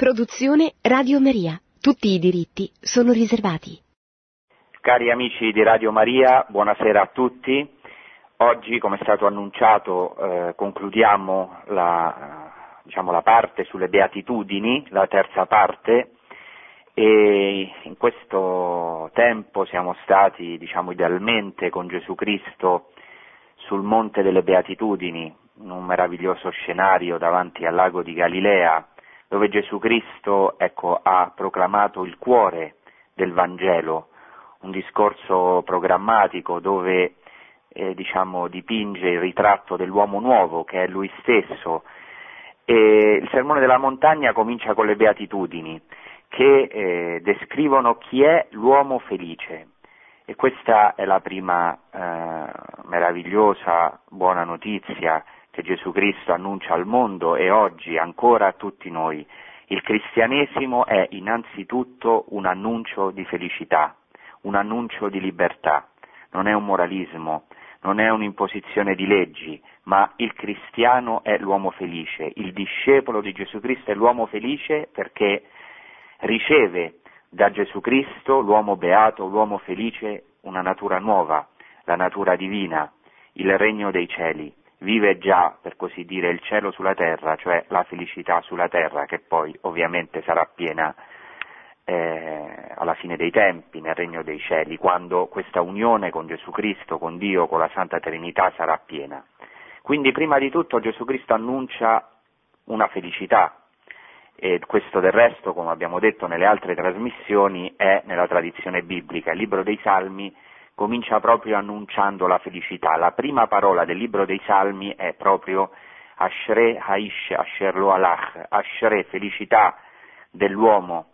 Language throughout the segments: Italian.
Produzione Radio Maria. Tutti i diritti sono riservati. Cari amici di Radio Maria, buonasera a tutti. Oggi, come è stato annunciato, eh, concludiamo la, diciamo, la parte sulle beatitudini, la terza parte, e in questo tempo siamo stati, diciamo, idealmente con Gesù Cristo sul Monte delle Beatitudini, in un meraviglioso scenario davanti al lago di Galilea, dove Gesù Cristo ecco, ha proclamato il cuore del Vangelo, un discorso programmatico dove eh, diciamo, dipinge il ritratto dell'uomo nuovo che è lui stesso. E il sermone della montagna comincia con le beatitudini che eh, descrivono chi è l'uomo felice. E questa è la prima eh, meravigliosa buona notizia che Gesù Cristo annuncia al mondo e oggi ancora a tutti noi. Il cristianesimo è innanzitutto un annuncio di felicità, un annuncio di libertà, non è un moralismo, non è un'imposizione di leggi, ma il cristiano è l'uomo felice, il discepolo di Gesù Cristo è l'uomo felice perché riceve da Gesù Cristo, l'uomo beato, l'uomo felice, una natura nuova, la natura divina, il regno dei cieli vive già, per così dire, il cielo sulla terra, cioè la felicità sulla terra, che poi ovviamente sarà piena eh, alla fine dei tempi, nel regno dei cieli, quando questa unione con Gesù Cristo, con Dio, con la Santa Trinità sarà piena. Quindi prima di tutto Gesù Cristo annuncia una felicità, e questo del resto, come abbiamo detto nelle altre trasmissioni, è nella tradizione biblica. Il libro dei Salmi comincia proprio annunciando la felicità. La prima parola del libro dei Salmi è proprio Ashre Haish Asher Lo Alach, Ashre, felicità dell'uomo,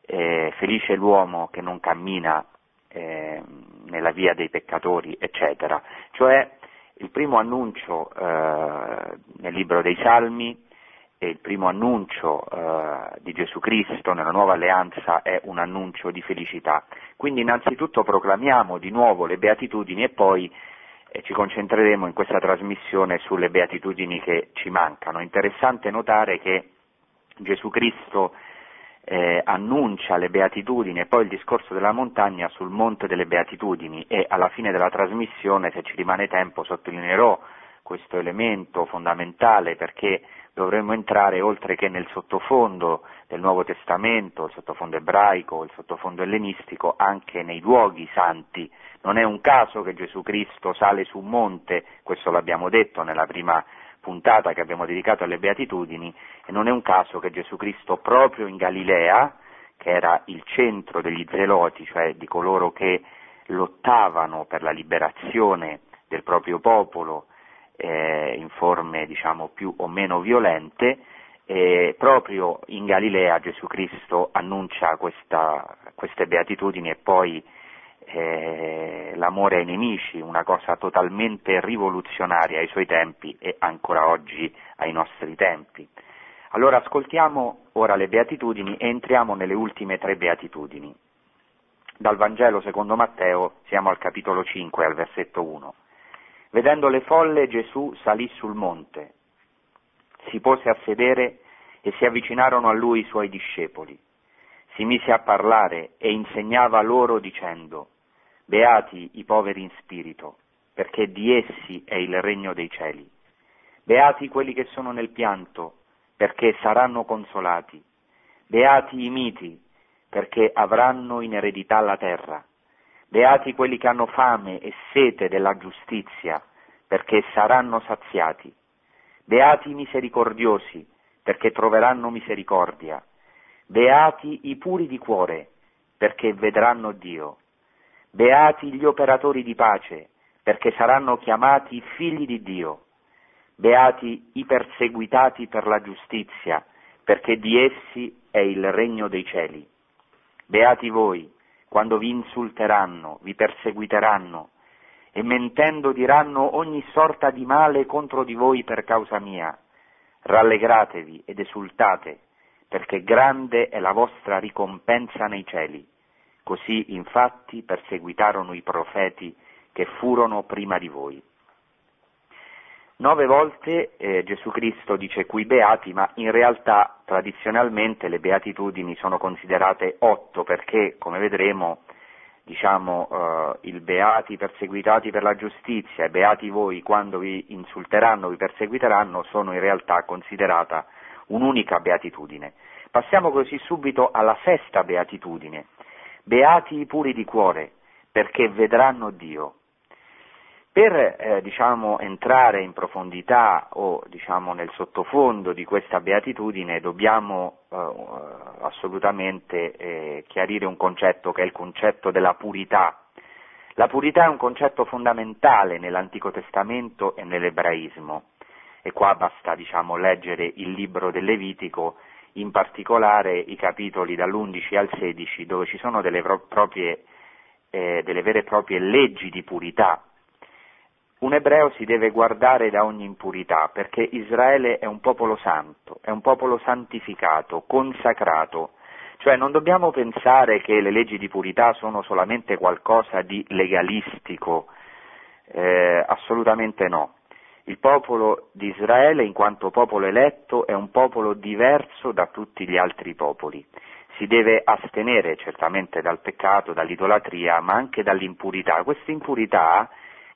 eh, felice l'uomo che non cammina eh, nella via dei peccatori, eccetera. Cioè il primo annuncio eh, nel libro dei Salmi e il primo annuncio eh, di Gesù Cristo nella nuova alleanza è un annuncio di felicità. Quindi innanzitutto proclamiamo di nuovo le beatitudini e poi eh, ci concentreremo in questa trasmissione sulle beatitudini che ci mancano. È interessante notare che Gesù Cristo eh, annuncia le beatitudini e poi il discorso della montagna sul monte delle beatitudini e alla fine della trasmissione, se ci rimane tempo, sottolineerò questo elemento fondamentale perché dovremmo entrare oltre che nel sottofondo del Nuovo Testamento, il sottofondo ebraico, il sottofondo ellenistico, anche nei luoghi santi. Non è un caso che Gesù Cristo sale su un monte, questo l'abbiamo detto nella prima puntata che abbiamo dedicato alle beatitudini, e non è un caso che Gesù Cristo proprio in Galilea, che era il centro degli zeloti, cioè di coloro che lottavano per la liberazione del proprio popolo, eh, in forme diciamo più o meno violente, e proprio in Galilea Gesù Cristo annuncia questa, queste beatitudini e poi eh, l'amore ai nemici, una cosa totalmente rivoluzionaria ai suoi tempi e ancora oggi ai nostri tempi. Allora ascoltiamo ora le beatitudini e entriamo nelle ultime tre beatitudini. Dal Vangelo secondo Matteo siamo al capitolo 5, al versetto 1. Vedendo le folle Gesù salì sul monte, si pose a sedere e si avvicinarono a lui i suoi discepoli. Si mise a parlare e insegnava loro dicendo, Beati i poveri in spirito, perché di essi è il regno dei cieli. Beati quelli che sono nel pianto, perché saranno consolati. Beati i miti, perché avranno in eredità la terra. Beati quelli che hanno fame e sete della giustizia, perché saranno saziati. Beati i misericordiosi, perché troveranno misericordia. Beati i puri di cuore, perché vedranno Dio. Beati gli operatori di pace, perché saranno chiamati figli di Dio. Beati i perseguitati per la giustizia, perché di essi è il regno dei cieli. Beati voi, quando vi insulteranno, vi perseguiteranno e mentendo diranno ogni sorta di male contro di voi per causa mia. Rallegratevi ed esultate, perché grande è la vostra ricompensa nei cieli. Così infatti perseguitarono i profeti che furono prima di voi. Nove volte eh, Gesù Cristo dice qui beati, ma in realtà tradizionalmente le beatitudini sono considerate otto perché, come vedremo, diciamo, eh, il beati perseguitati per la giustizia e beati voi quando vi insulteranno, vi perseguiteranno, sono in realtà considerata un'unica beatitudine. Passiamo così subito alla sesta beatitudine. Beati i puri di cuore, perché vedranno Dio. Per eh, diciamo, entrare in profondità o diciamo, nel sottofondo di questa beatitudine dobbiamo eh, assolutamente eh, chiarire un concetto che è il concetto della purità. La purità è un concetto fondamentale nell'Antico Testamento e nell'ebraismo e qua basta diciamo, leggere il libro del Levitico, in particolare i capitoli dall'11 al 16 dove ci sono delle, proprie, eh, delle vere e proprie leggi di purità un ebreo si deve guardare da ogni impurità perché Israele è un popolo santo, è un popolo santificato, consacrato. Cioè non dobbiamo pensare che le leggi di purità sono solamente qualcosa di legalistico, eh, assolutamente no. Il popolo di Israele, in quanto popolo eletto, è un popolo diverso da tutti gli altri popoli. Si deve astenere certamente dal peccato, dall'idolatria, ma anche dall'impurità. Questa impurità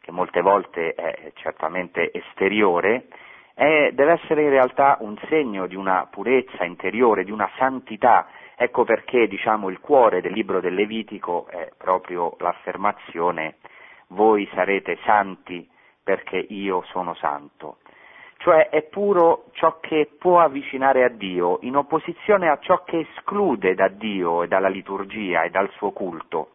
che molte volte è certamente esteriore, è, deve essere in realtà un segno di una purezza interiore, di una santità. Ecco perché diciamo, il cuore del libro del Levitico è proprio l'affermazione voi sarete santi perché io sono santo. Cioè è puro ciò che può avvicinare a Dio, in opposizione a ciò che esclude da Dio e dalla liturgia e dal suo culto.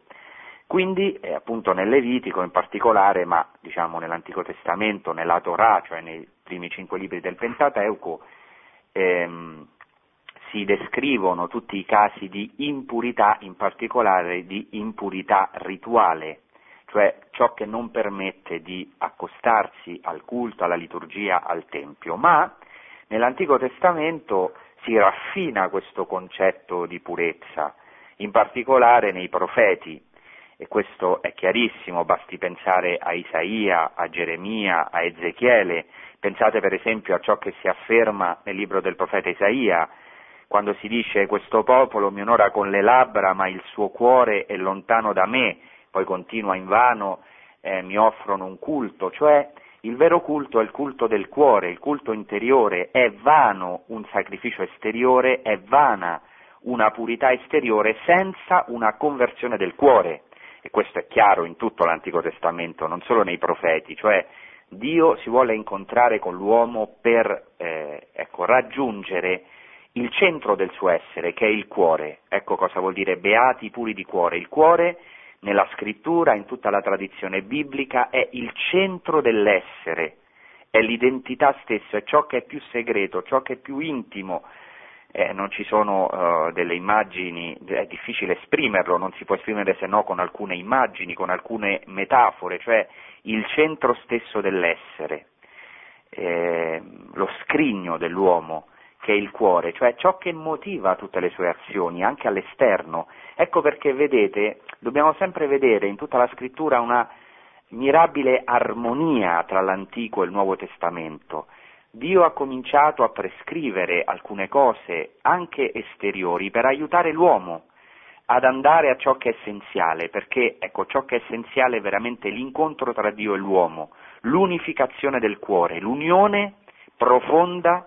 Quindi, eh, appunto nel Levitico in particolare, ma diciamo nell'Antico Testamento, nella Torah, cioè nei primi cinque libri del Pentateuco, ehm, si descrivono tutti i casi di impurità, in particolare di impurità rituale, cioè ciò che non permette di accostarsi al culto, alla liturgia, al Tempio. Ma nell'Antico Testamento si raffina questo concetto di purezza, in particolare nei profeti e questo è chiarissimo, basti pensare a Isaia, a Geremia, a Ezechiele, pensate per esempio a ciò che si afferma nel libro del profeta Isaia, quando si dice questo popolo mi onora con le labbra ma il suo cuore è lontano da me, poi continua in vano, eh, mi offrono un culto, cioè il vero culto è il culto del cuore, il culto interiore, è vano un sacrificio esteriore, è vana una purità esteriore senza una conversione del cuore e questo è chiaro in tutto l'Antico Testamento, non solo nei profeti, cioè Dio si vuole incontrare con l'uomo per eh, ecco, raggiungere il centro del suo essere, che è il cuore. Ecco cosa vuol dire beati puri di cuore. Il cuore, nella scrittura, in tutta la tradizione biblica, è il centro dell'essere, è l'identità stessa, è ciò che è più segreto, ciò che è più intimo, eh, non ci sono uh, delle immagini, è difficile esprimerlo, non si può esprimere se no con alcune immagini, con alcune metafore, cioè il centro stesso dell'essere, eh, lo scrigno dell'uomo che è il cuore, cioè ciò che motiva tutte le sue azioni, anche all'esterno. Ecco perché vedete, dobbiamo sempre vedere in tutta la scrittura una mirabile armonia tra l'Antico e il Nuovo Testamento. Dio ha cominciato a prescrivere alcune cose anche esteriori per aiutare l'uomo ad andare a ciò che è essenziale, perché ecco, ciò che è essenziale è veramente l'incontro tra Dio e l'uomo, l'unificazione del cuore, l'unione profonda,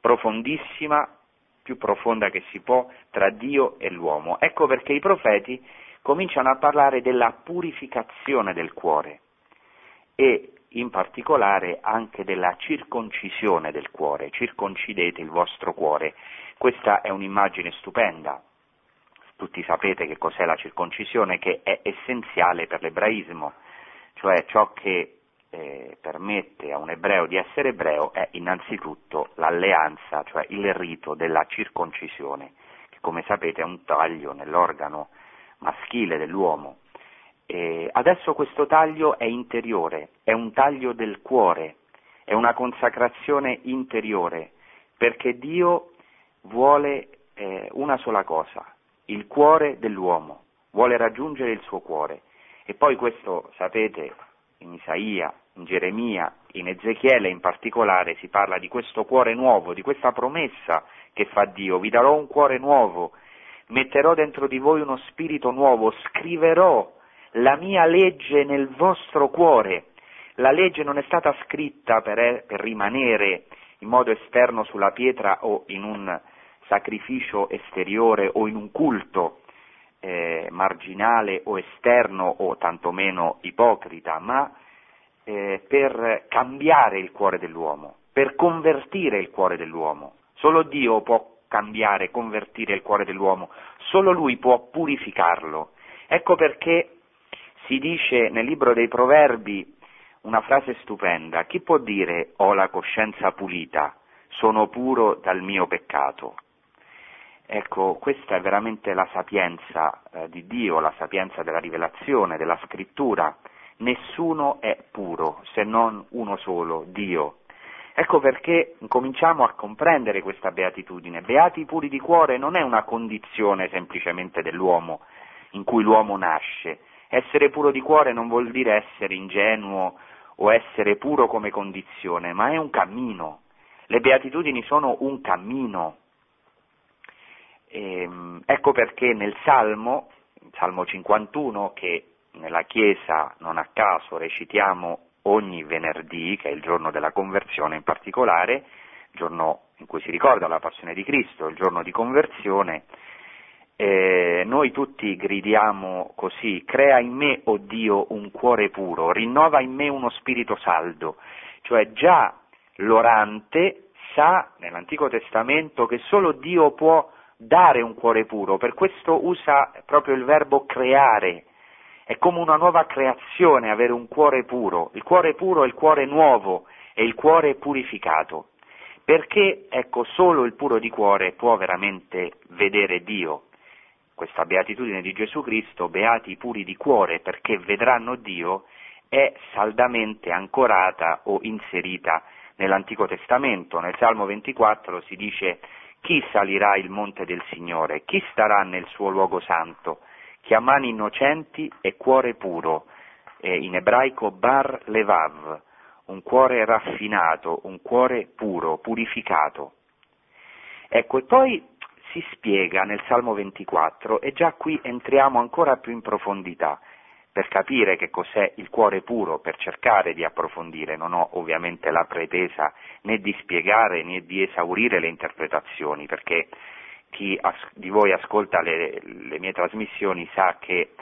profondissima, più profonda che si può, tra Dio e l'uomo. Ecco perché i profeti cominciano a parlare della purificazione del cuore e in particolare anche della circoncisione del cuore, circoncidete il vostro cuore. Questa è un'immagine stupenda. Tutti sapete che cos'è la circoncisione, che è essenziale per l'ebraismo, cioè ciò che eh, permette a un ebreo di essere ebreo è innanzitutto l'alleanza, cioè il rito della circoncisione, che come sapete è un taglio nell'organo maschile dell'uomo eh, adesso questo taglio è interiore, è un taglio del cuore, è una consacrazione interiore, perché Dio vuole eh, una sola cosa, il cuore dell'uomo, vuole raggiungere il suo cuore. E poi questo, sapete, in Isaia, in Geremia, in Ezechiele in particolare si parla di questo cuore nuovo, di questa promessa che fa Dio, vi darò un cuore nuovo, metterò dentro di voi uno spirito nuovo, scriverò la mia legge nel vostro cuore. La legge non è stata scritta per, per rimanere in modo esterno sulla pietra o in un sacrificio esteriore o in un culto eh, marginale o esterno o tantomeno ipocrita, ma eh, per cambiare il cuore dell'uomo, per convertire il cuore dell'uomo. Solo Dio può cambiare, convertire il cuore dell'uomo, solo Lui può purificarlo. Ecco perché si dice nel libro dei Proverbi una frase stupenda, chi può dire ho la coscienza pulita, sono puro dal mio peccato? Ecco, questa è veramente la sapienza eh, di Dio, la sapienza della rivelazione, della scrittura. Nessuno è puro se non uno solo, Dio. Ecco perché cominciamo a comprendere questa beatitudine. Beati puri di cuore non è una condizione semplicemente dell'uomo, in cui l'uomo nasce. Essere puro di cuore non vuol dire essere ingenuo o essere puro come condizione, ma è un cammino. Le beatitudini sono un cammino, e, ehm, ecco perché nel Salmo, Salmo 51, che nella Chiesa non a caso recitiamo ogni venerdì, che è il giorno della conversione in particolare, il giorno in cui si ricorda la passione di Cristo, il giorno di conversione, eh, noi tutti gridiamo così, crea in me, o oh Dio, un cuore puro, rinnova in me uno spirito saldo, cioè già l'orante sa nell'Antico Testamento che solo Dio può dare un cuore puro, per questo usa proprio il verbo creare, è come una nuova creazione avere un cuore puro, il cuore puro è il cuore nuovo, è il cuore purificato, perché ecco solo il puro di cuore può veramente vedere Dio. Questa beatitudine di Gesù Cristo, beati puri di cuore perché vedranno Dio, è saldamente ancorata o inserita nell'Antico Testamento. Nel Salmo 24 si dice chi salirà il monte del Signore? Chi starà nel suo luogo santo? Chi ha mani innocenti e cuore puro, e in ebraico bar levav, un cuore raffinato, un cuore puro, purificato. Ecco, e poi si spiega nel Salmo 24 e già qui entriamo ancora più in profondità per capire che cos'è il cuore puro, per cercare di approfondire, non ho ovviamente la pretesa né di spiegare né di esaurire le interpretazioni, perché chi as- di voi ascolta le, le, mie trasmissioni sa che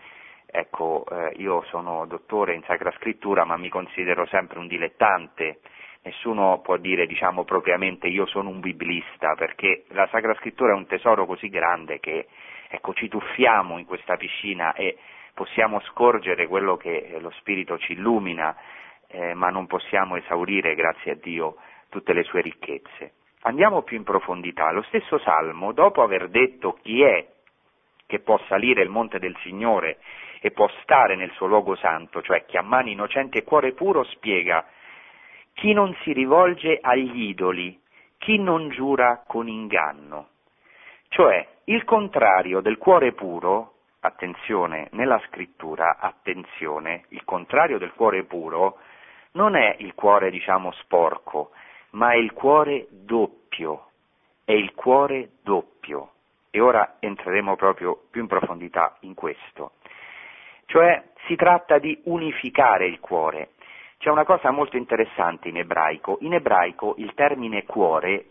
ecco, eh, io sono dottore in Sacra Scrittura, ma mi considero sempre un dilettante. Nessuno può dire, diciamo, propriamente io sono un biblista, perché la Sacra Scrittura è un tesoro così grande che, ecco, ci tuffiamo in questa piscina e possiamo scorgere quello che lo Spirito ci illumina, eh, ma non possiamo esaurire, grazie a Dio, tutte le sue ricchezze. Andiamo più in profondità. Lo stesso Salmo, dopo aver detto chi è che può salire il monte del Signore e può stare nel suo luogo santo, cioè chi ha mani innocenti e cuore puro, spiega chi non si rivolge agli idoli, chi non giura con inganno. Cioè, il contrario del cuore puro attenzione, nella scrittura, attenzione, il contrario del cuore puro non è il cuore, diciamo, sporco, ma è il cuore doppio, è il cuore doppio. E ora entreremo proprio più in profondità in questo. Cioè si tratta di unificare il cuore. C'è una cosa molto interessante in ebraico. In ebraico il termine cuore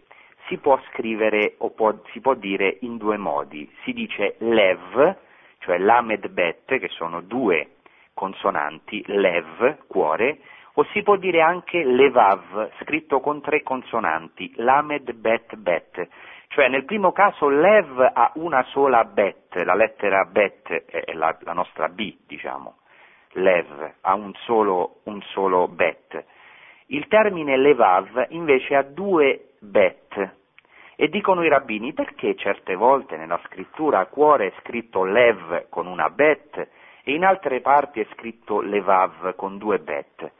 si può scrivere o può, si può dire in due modi. Si dice lev, cioè l'Amed Bet, che sono due consonanti, lev, cuore, o si può dire anche levav, scritto con tre consonanti, l'Amed Bet Bet, cioè nel primo caso lev ha una sola bet, la lettera bet è la, la nostra B, diciamo, lev ha un solo, un solo bet. Il termine levav invece ha due bet, e dicono i rabbini perché certe volte nella scrittura a cuore è scritto lev con una bet e in altre parti è scritto levav con due bet.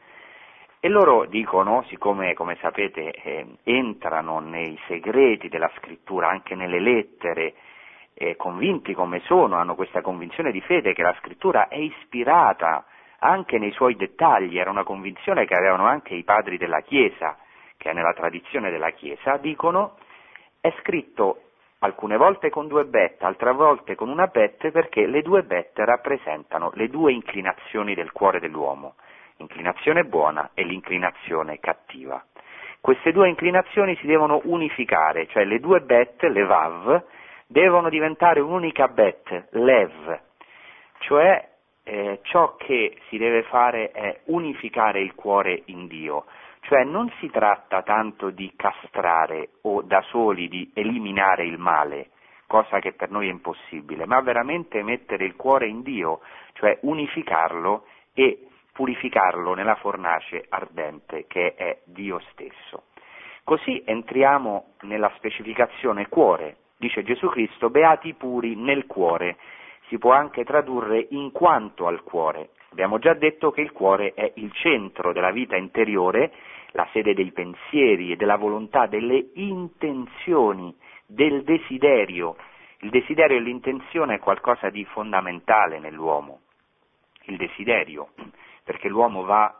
E loro dicono, siccome come sapete eh, entrano nei segreti della scrittura, anche nelle lettere, eh, convinti come sono, hanno questa convinzione di fede che la scrittura è ispirata anche nei suoi dettagli, era una convinzione che avevano anche i padri della Chiesa, che è nella tradizione della Chiesa, dicono è scritto alcune volte con due bet, altre volte con una bet perché le due bet rappresentano le due inclinazioni del cuore dell'uomo, l'inclinazione buona e l'inclinazione cattiva. Queste due inclinazioni si devono unificare, cioè le due bet, le vav, devono diventare un'unica bet, lev, cioè eh, ciò che si deve fare è unificare il cuore in Dio, cioè non si tratta tanto di castrare o da soli di eliminare il male, cosa che per noi è impossibile, ma veramente mettere il cuore in Dio, cioè unificarlo e purificarlo nella fornace ardente che è Dio stesso. Così entriamo nella specificazione cuore. Dice Gesù Cristo, beati puri nel cuore. Si può anche tradurre in quanto al cuore. Abbiamo già detto che il cuore è il centro della vita interiore la sede dei pensieri e della volontà, delle intenzioni, del desiderio. Il desiderio e l'intenzione è qualcosa di fondamentale nell'uomo, il desiderio, perché l'uomo va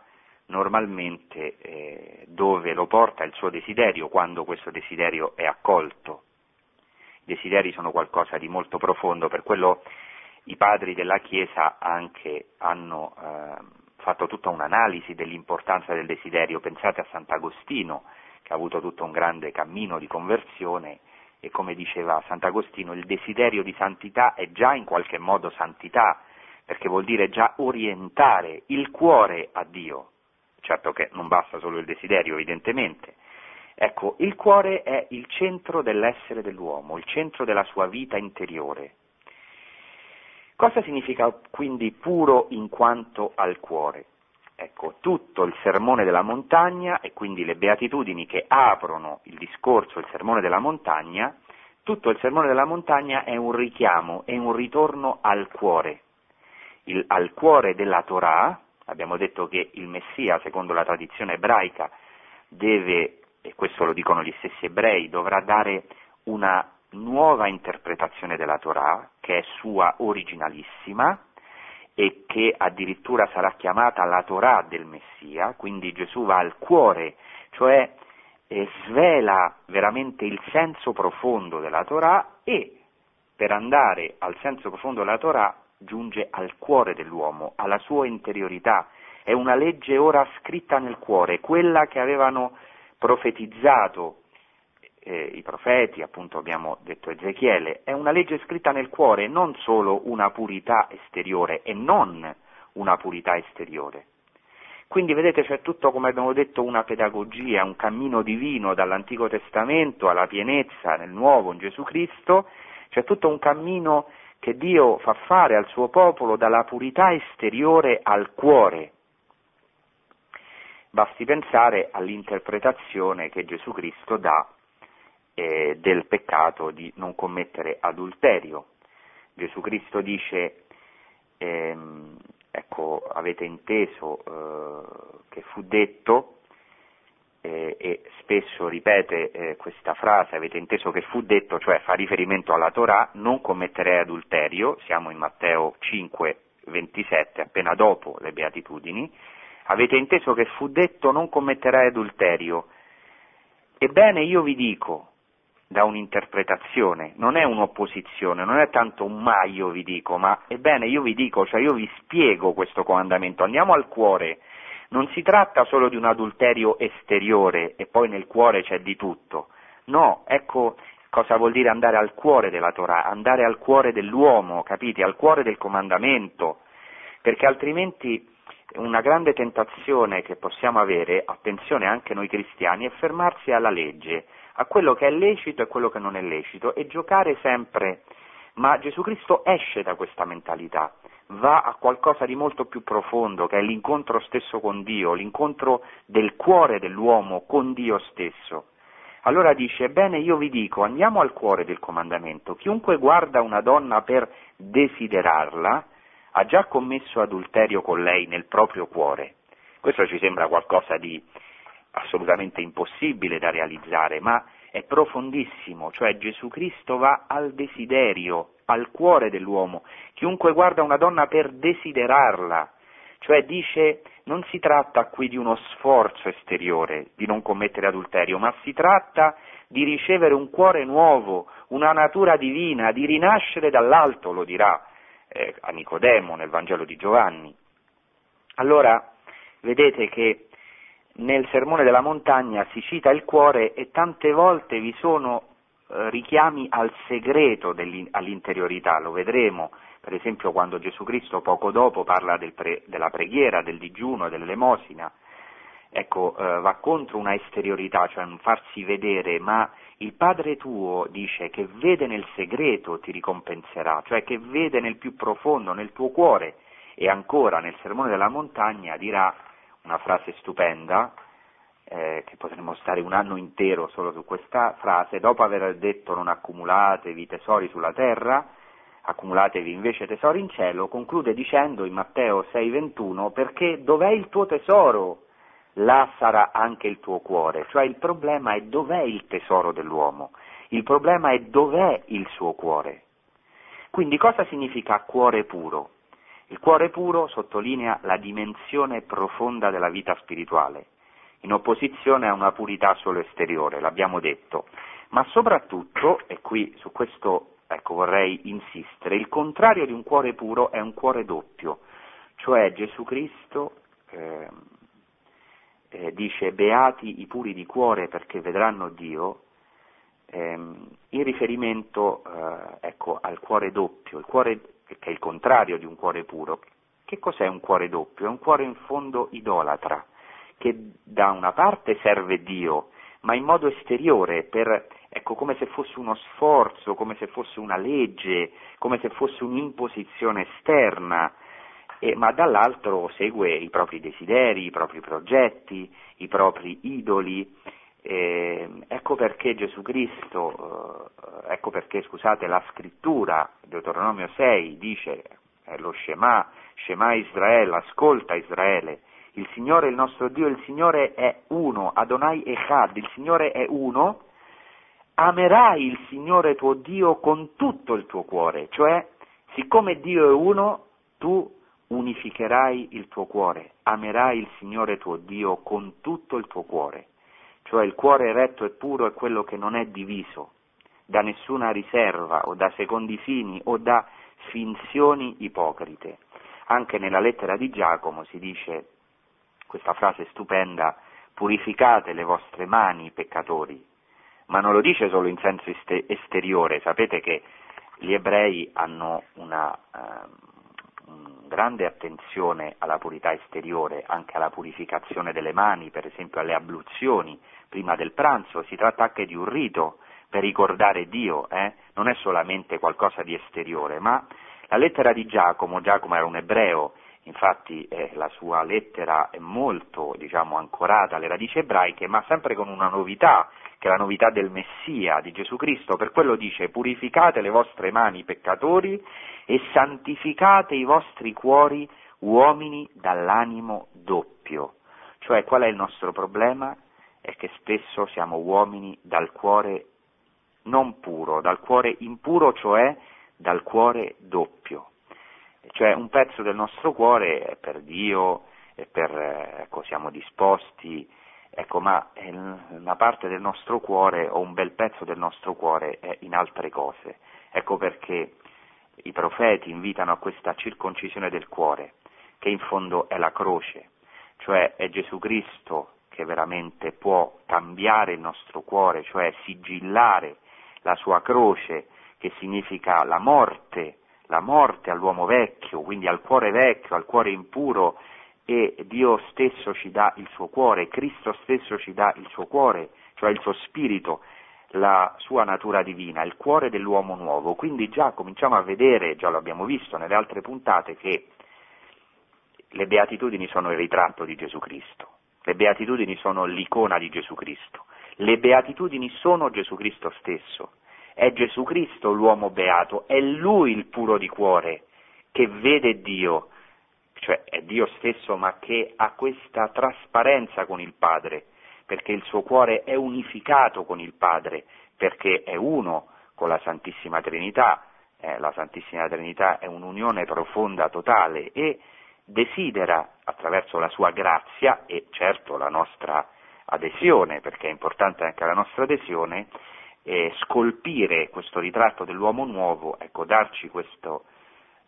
normalmente eh, dove lo porta il suo desiderio, quando questo desiderio è accolto. Desideri sono qualcosa di molto profondo, per quello i padri della Chiesa anche hanno eh, fatto tutta un'analisi dell'importanza del desiderio, pensate a Sant'Agostino che ha avuto tutto un grande cammino di conversione e come diceva Sant'Agostino il desiderio di santità è già in qualche modo santità, perché vuol dire già orientare il cuore a Dio. Certo che non basta solo il desiderio, evidentemente. Ecco, il cuore è il centro dell'essere dell'uomo, il centro della sua vita interiore. Cosa significa quindi puro in quanto al cuore? Ecco, tutto il sermone della montagna e quindi le beatitudini che aprono il discorso, il sermone della montagna, tutto il sermone della montagna è un richiamo, è un ritorno al cuore, il, al cuore della Torah, abbiamo detto che il Messia, secondo la tradizione ebraica, deve, e questo lo dicono gli stessi ebrei, dovrà dare una nuova interpretazione della Torah, che è sua originalissima e che addirittura sarà chiamata la Torah del Messia, quindi Gesù va al cuore, cioè eh, svela veramente il senso profondo della Torah e per andare al senso profondo della Torah giunge al cuore dell'uomo, alla sua interiorità. È una legge ora scritta nel cuore, quella che avevano profetizzato eh, i profeti, appunto abbiamo detto Ezechiele, è una legge scritta nel cuore, non solo una purità esteriore e non una purità esteriore. Quindi vedete c'è tutto, come abbiamo detto, una pedagogia, un cammino divino dall'Antico Testamento alla pienezza nel Nuovo in Gesù Cristo, c'è tutto un cammino che Dio fa fare al suo popolo dalla purità esteriore al cuore. Basti pensare all'interpretazione che Gesù Cristo dà eh, del peccato di non commettere adulterio. Gesù Cristo dice, ehm, ecco, avete inteso eh, che fu detto, eh, e spesso ripete eh, questa frase, avete inteso che fu detto, cioè fa riferimento alla Torah, non commetterei adulterio, siamo in Matteo 5, 27, appena dopo le beatitudini, avete inteso che fu detto non commetterai adulterio. Ebbene io vi dico, da un'interpretazione, non è un'opposizione, non è tanto un ma io vi dico, ma ebbene io vi dico, cioè io vi spiego questo comandamento, andiamo al cuore, non si tratta solo di un adulterio esteriore e poi nel cuore c'è di tutto, no, ecco cosa vuol dire andare al cuore della Torah, andare al cuore dell'uomo, capite, al cuore del comandamento, perché altrimenti una grande tentazione che possiamo avere, attenzione anche noi cristiani, è fermarsi alla legge, a quello che è lecito e quello che non è lecito e giocare sempre. Ma Gesù Cristo esce da questa mentalità, va a qualcosa di molto più profondo, che è l'incontro stesso con Dio, l'incontro del cuore dell'uomo con Dio stesso. Allora dice, ebbene io vi dico, andiamo al cuore del comandamento, chiunque guarda una donna per desiderarla, ha già commesso adulterio con lei nel proprio cuore. Questo ci sembra qualcosa di assolutamente impossibile da realizzare, ma è profondissimo, cioè Gesù Cristo va al desiderio, al cuore dell'uomo. Chiunque guarda una donna per desiderarla, cioè dice non si tratta qui di uno sforzo esteriore di non commettere adulterio, ma si tratta di ricevere un cuore nuovo, una natura divina, di rinascere dall'alto, lo dirà eh, a Nicodemo nel Vangelo di Giovanni. Allora, vedete che nel Sermone della Montagna si cita il cuore e tante volte vi sono eh, richiami al segreto all'interiorità, lo vedremo per esempio quando Gesù Cristo poco dopo parla del pre, della preghiera, del digiuno, dell'elemosina, ecco, eh, va contro una esteriorità, cioè un farsi vedere, ma il Padre tuo dice che vede nel segreto ti ricompenserà, cioè che vede nel più profondo, nel tuo cuore, e ancora nel Sermone della Montagna dirà una frase stupenda, eh, che potremmo stare un anno intero solo su questa frase, dopo aver detto non accumulatevi tesori sulla terra, accumulatevi invece tesori in cielo, conclude dicendo in Matteo 6:21 perché dov'è il tuo tesoro? Là sarà anche il tuo cuore, cioè il problema è dov'è il tesoro dell'uomo, il problema è dov'è il suo cuore. Quindi cosa significa cuore puro? Il cuore puro sottolinea la dimensione profonda della vita spirituale, in opposizione a una purità solo esteriore, l'abbiamo detto, ma soprattutto, e qui su questo ecco, vorrei insistere, il contrario di un cuore puro è un cuore doppio, cioè Gesù Cristo eh, eh, dice beati i puri di cuore perché vedranno Dio, ehm, in riferimento eh, ecco, al cuore doppio, cuore che è il contrario di un cuore puro. Che cos'è un cuore doppio? È un cuore in fondo idolatra, che da una parte serve Dio, ma in modo esteriore, per, ecco, come se fosse uno sforzo, come se fosse una legge, come se fosse un'imposizione esterna, eh, ma dall'altro segue i propri desideri, i propri progetti, i propri idoli. Eh, ecco perché Gesù Cristo, eh, ecco perché scusate, la scrittura, Deuteronomio 6, dice eh, lo Shema, Shema Israele, ascolta Israele, il Signore il nostro Dio, il Signore è uno, Adonai Echad, il Signore è uno, amerai il Signore tuo Dio con tutto il tuo cuore, cioè siccome Dio è uno, tu unificherai il tuo cuore, amerai il Signore tuo Dio con tutto il tuo cuore, cioè il cuore retto e puro è quello che non è diviso da nessuna riserva o da secondi fini o da finzioni ipocrite. Anche nella lettera di Giacomo si dice questa frase stupenda, purificate le vostre mani, peccatori, ma non lo dice solo in senso esteriore, sapete che gli ebrei hanno una uh, grande attenzione alla purità esteriore, anche alla purificazione delle mani, per esempio alle abluzioni prima del pranzo, si tratta anche di un rito per ricordare Dio, eh? non è solamente qualcosa di esteriore, ma la lettera di Giacomo, Giacomo era un ebreo, infatti eh, la sua lettera è molto diciamo, ancorata alle radici ebraiche, ma sempre con una novità, che è la novità del Messia, di Gesù Cristo, per quello dice purificate le vostre mani peccatori e santificate i vostri cuori uomini dall'animo doppio. Cioè qual è il nostro problema? È che spesso siamo uomini dal cuore non puro, dal cuore impuro, cioè dal cuore doppio cioè un pezzo del nostro cuore è per Dio, è per, ecco, siamo disposti, ecco, ma una parte del nostro cuore o un bel pezzo del nostro cuore è in altre cose. Ecco perché i profeti invitano a questa circoncisione del cuore, che in fondo è la croce, cioè è Gesù Cristo che veramente può cambiare il nostro cuore, cioè sigillare la sua croce, che significa la morte la morte all'uomo vecchio, quindi al cuore vecchio, al cuore impuro e Dio stesso ci dà il suo cuore, Cristo stesso ci dà il suo cuore, cioè il suo spirito, la sua natura divina, il cuore dell'uomo nuovo. Quindi già cominciamo a vedere, già lo abbiamo visto nelle altre puntate, che le beatitudini sono il ritratto di Gesù Cristo, le beatitudini sono l'icona di Gesù Cristo, le beatitudini sono Gesù Cristo stesso. È Gesù Cristo l'uomo beato, è Lui il puro di cuore, che vede Dio, cioè è Dio stesso, ma che ha questa trasparenza con il Padre, perché il suo cuore è unificato con il Padre, perché è uno con la Santissima Trinità, eh, la Santissima Trinità è un'unione profonda, totale, e desidera attraverso la sua grazia e certo la nostra adesione, perché è importante anche la nostra adesione, eh, scolpire questo ritratto dell'uomo nuovo, ecco, darci questa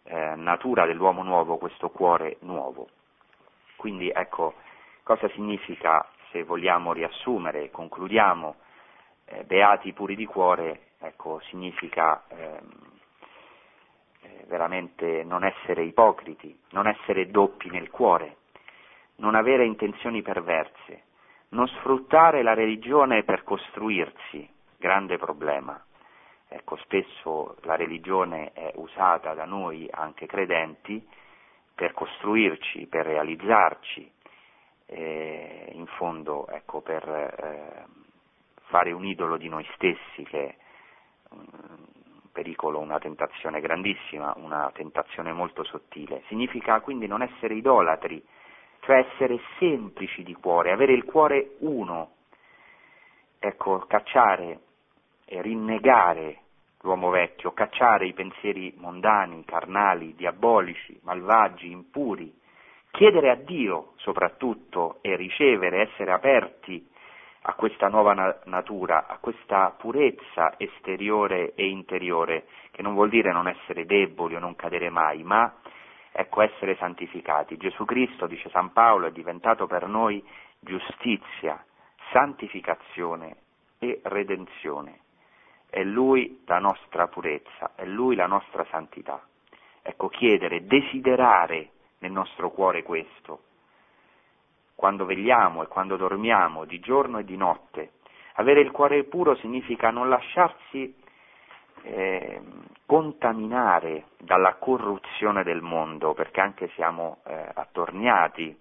eh, natura dell'uomo nuovo, questo cuore nuovo. Quindi ecco, cosa significa, se vogliamo riassumere, concludiamo, eh, beati puri di cuore, ecco, significa ehm, eh, veramente non essere ipocriti, non essere doppi nel cuore, non avere intenzioni perverse, non sfruttare la religione per costruirsi, grande problema. Ecco, spesso la religione è usata da noi, anche credenti, per costruirci, per realizzarci, eh, in fondo ecco, per eh, fare un idolo di noi stessi che è un pericolo, una tentazione grandissima, una tentazione molto sottile. Significa quindi non essere idolatri, cioè essere semplici di cuore, avere il cuore uno, ecco, cacciare rinnegare l'uomo vecchio, cacciare i pensieri mondani, carnali, diabolici, malvagi, impuri, chiedere a Dio soprattutto e ricevere, essere aperti a questa nuova na- natura, a questa purezza esteriore e interiore, che non vuol dire non essere deboli o non cadere mai, ma ecco essere santificati. Gesù Cristo, dice San Paolo, è diventato per noi giustizia, santificazione e redenzione è Lui la nostra purezza, è Lui la nostra santità. Ecco, chiedere, desiderare nel nostro cuore questo, quando vegliamo e quando dormiamo, di giorno e di notte. Avere il cuore puro significa non lasciarsi eh, contaminare dalla corruzione del mondo, perché anche siamo eh, attorniati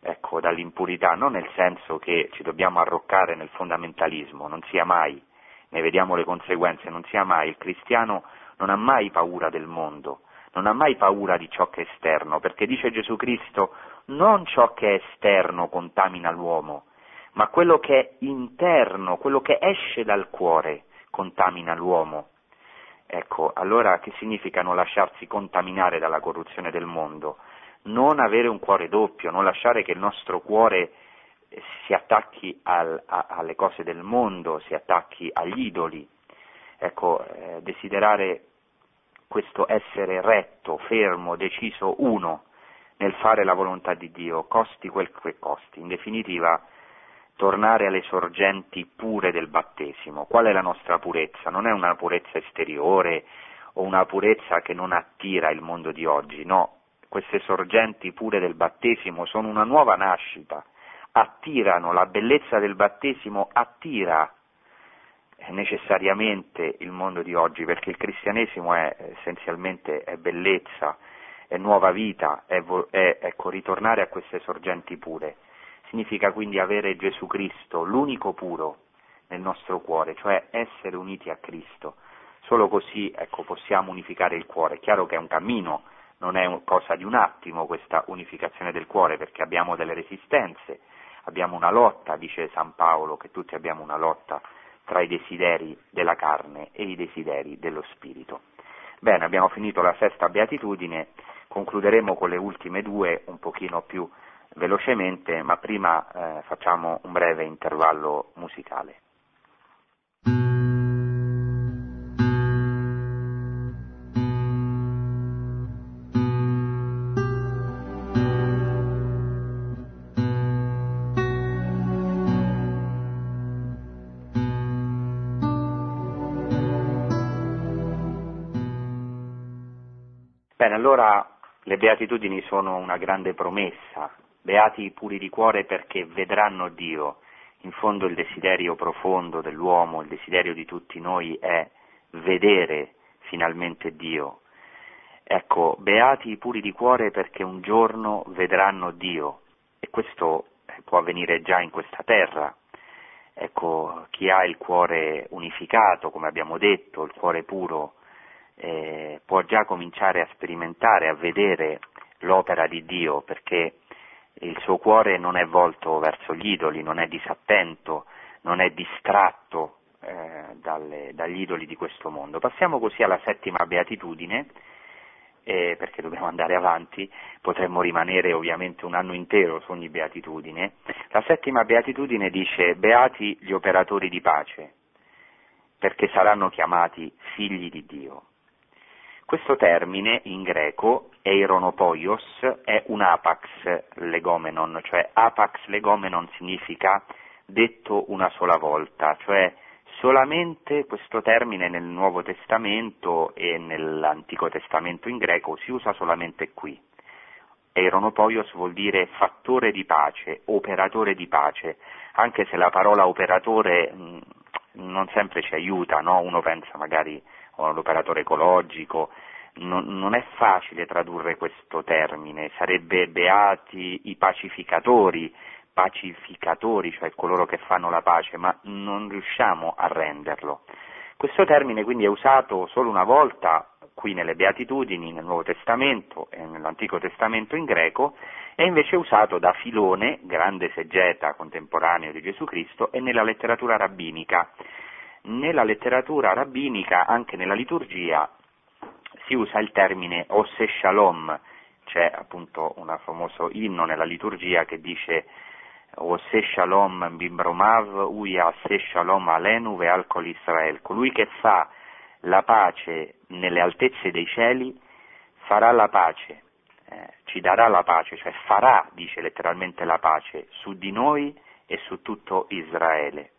ecco, dall'impurità, non nel senso che ci dobbiamo arroccare nel fondamentalismo, non sia mai, ne vediamo le conseguenze, non sia mai, il cristiano non ha mai paura del mondo, non ha mai paura di ciò che è esterno, perché dice Gesù Cristo, non ciò che è esterno contamina l'uomo, ma quello che è interno, quello che esce dal cuore contamina l'uomo. Ecco, allora che significa non lasciarsi contaminare dalla corruzione del mondo? Non avere un cuore doppio, non lasciare che il nostro cuore si attacchi al, a, alle cose del mondo, si attacchi agli idoli. Ecco, eh, desiderare questo essere retto, fermo, deciso, uno nel fare la volontà di Dio, costi quel che costi. In definitiva, tornare alle sorgenti pure del battesimo. Qual è la nostra purezza? Non è una purezza esteriore o una purezza che non attira il mondo di oggi, no. Queste sorgenti pure del battesimo sono una nuova nascita, attirano, la bellezza del battesimo attira necessariamente il mondo di oggi, perché il cristianesimo è essenzialmente è bellezza, è nuova vita, è, è ecco, ritornare a queste sorgenti pure. Significa quindi avere Gesù Cristo, l'unico puro, nel nostro cuore, cioè essere uniti a Cristo. Solo così ecco, possiamo unificare il cuore. È chiaro che è un cammino, non è cosa di un attimo questa unificazione del cuore, perché abbiamo delle resistenze, abbiamo una lotta, dice San Paolo, che tutti abbiamo una lotta tra i desideri della carne e i desideri dello spirito. Bene, abbiamo finito la sesta beatitudine, concluderemo con le ultime due un pochino più velocemente, ma prima eh, facciamo un breve intervallo musicale. Le beatitudini sono una grande promessa, beati i puri di cuore perché vedranno Dio. In fondo il desiderio profondo dell'uomo, il desiderio di tutti noi è vedere finalmente Dio. Ecco, beati i puri di cuore perché un giorno vedranno Dio e questo eh, può avvenire già in questa terra. Ecco, chi ha il cuore unificato, come abbiamo detto, il cuore puro, eh, può già cominciare a sperimentare, a vedere l'opera di Dio, perché il suo cuore non è volto verso gli idoli, non è disattento, non è distratto eh, dalle, dagli idoli di questo mondo. Passiamo così alla settima beatitudine, eh, perché dobbiamo andare avanti, potremmo rimanere ovviamente un anno intero su ogni beatitudine. La settima beatitudine dice beati gli operatori di pace, perché saranno chiamati figli di Dio. Questo termine in greco, eironopoios, è un apax legomenon, cioè apax legomenon significa detto una sola volta, cioè solamente questo termine nel Nuovo Testamento e nell'Antico Testamento in greco si usa solamente qui. Eironopoios vuol dire fattore di pace, operatore di pace, anche se la parola operatore mh, non sempre ci aiuta, no? uno pensa magari all'operatore ecologico, non, non, è facile tradurre questo termine, sarebbe beati i pacificatori, pacificatori, cioè coloro che fanno la pace, ma non riusciamo a renderlo. Questo termine quindi è usato solo una volta qui nelle Beatitudini, nel Nuovo Testamento e nell'Antico Testamento in greco, è invece usato da Filone, grande segeta contemporaneo di Gesù Cristo, e nella letteratura rabbinica. Nella letteratura rabbinica, anche nella liturgia, si usa il termine Osse Shalom, c'è appunto un famoso inno nella liturgia che dice Ose Shalom Bimbromav, Uia Se Shalom Alenu Veal Kol Israel. Colui che fa la pace nelle altezze dei cieli farà la pace, eh, ci darà la pace, cioè farà, dice letteralmente la pace, su di noi e su tutto Israele.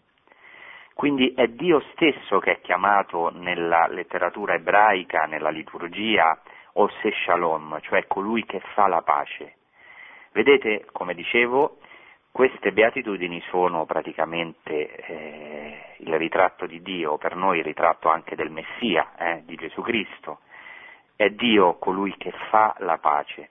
Quindi è Dio stesso che è chiamato nella letteratura ebraica, nella liturgia, Ose Shalom, cioè colui che fa la pace. Vedete, come dicevo, queste beatitudini sono praticamente eh, il ritratto di Dio, per noi il ritratto anche del Messia, eh, di Gesù Cristo. È Dio colui che fa la pace.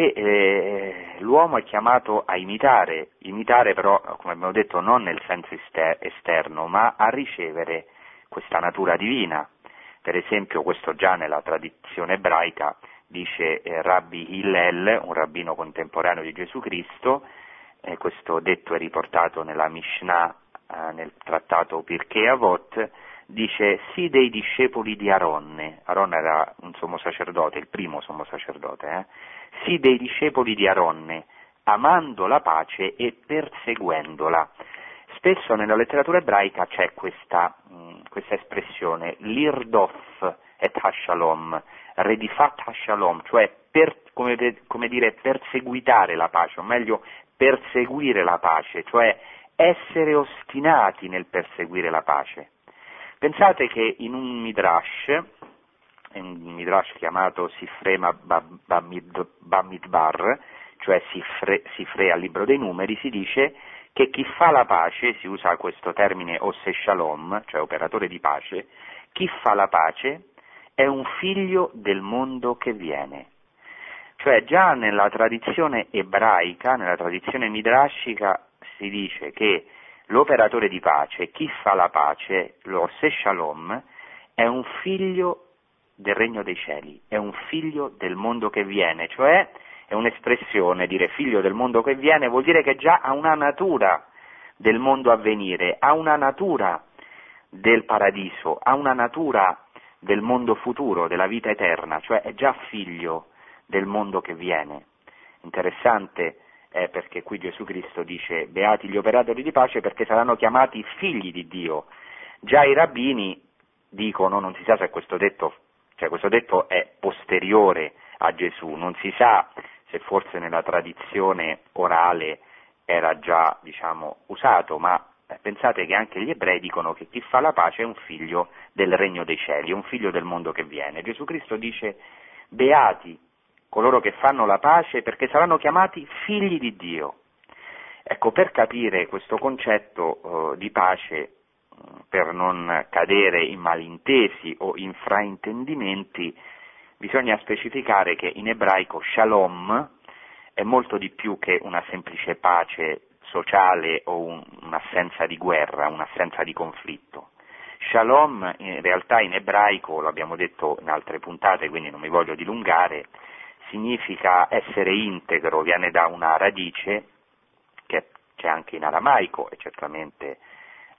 E eh, l'uomo è chiamato a imitare, imitare però, come abbiamo detto, non nel senso esterno, ma a ricevere questa natura divina. Per esempio, questo già nella tradizione ebraica dice eh, Rabbi Hillel, un rabbino contemporaneo di Gesù Cristo, eh, questo detto è riportato nella Mishnah, eh, nel trattato Pirkei Avot, dice sì dei discepoli di Aronne, Aronne era un sommo sacerdote, il primo sommo sacerdote, eh? Sì dei discepoli di Aronne, amando la pace e perseguendola. Spesso nella letteratura ebraica c'è questa, mh, mm, questa espressione, l'irdof et hashalom, redifat hashalom, cioè per, come, come dire, perseguitare la pace, o meglio perseguire la pace, cioè essere ostinati nel perseguire la pace. Pensate che in un midrash, un midrash chiamato Sifrema Bamidbar, cioè Sifre, Sifre al libro dei numeri, si dice che chi fa la pace, si usa questo termine Osse Shalom, cioè operatore di pace, chi fa la pace è un figlio del mondo che viene. Cioè già nella tradizione ebraica, nella tradizione midrashica, si dice che l'operatore di pace, chi fa la pace, lo Se Shalom, è un figlio del regno dei cieli, è un figlio del mondo che viene, cioè è un'espressione, dire figlio del mondo che viene vuol dire che già ha una natura del mondo a venire, ha una natura del paradiso, ha una natura del mondo futuro, della vita eterna, cioè è già figlio del mondo che viene. Interessante è perché qui Gesù Cristo dice beati gli operatori di pace perché saranno chiamati figli di Dio. Già i rabbini dicono, non si sa se questo detto, cioè questo detto è posteriore a Gesù, non si sa se forse nella tradizione orale era già diciamo, usato, ma pensate che anche gli ebrei dicono che chi fa la pace è un figlio del regno dei cieli, è un figlio del mondo che viene. Gesù Cristo dice beati coloro che fanno la pace, perché saranno chiamati figli di Dio. Ecco, per capire questo concetto uh, di pace, per non cadere in malintesi o in fraintendimenti, bisogna specificare che in ebraico shalom è molto di più che una semplice pace sociale o un, un'assenza di guerra, un'assenza di conflitto. Shalom in realtà in ebraico, l'abbiamo detto in altre puntate, quindi non mi voglio dilungare, significa essere integro, viene da una radice che c'è anche in aramaico e certamente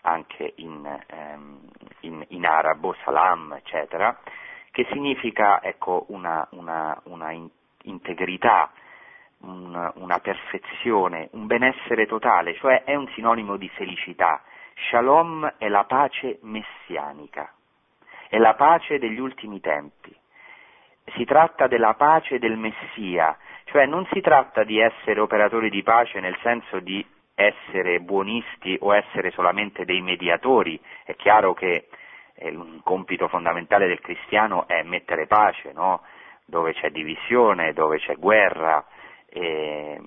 anche in, ehm, in, in arabo, salam, eccetera, che significa ecco, una, una, una integrità, un, una perfezione, un benessere totale, cioè è un sinonimo di felicità. Shalom è la pace messianica, è la pace degli ultimi tempi. Si tratta della pace del Messia, cioè non si tratta di essere operatori di pace nel senso di essere buonisti o essere solamente dei mediatori. È chiaro che un compito fondamentale del cristiano è mettere pace, no? dove c'è divisione, dove c'è guerra, e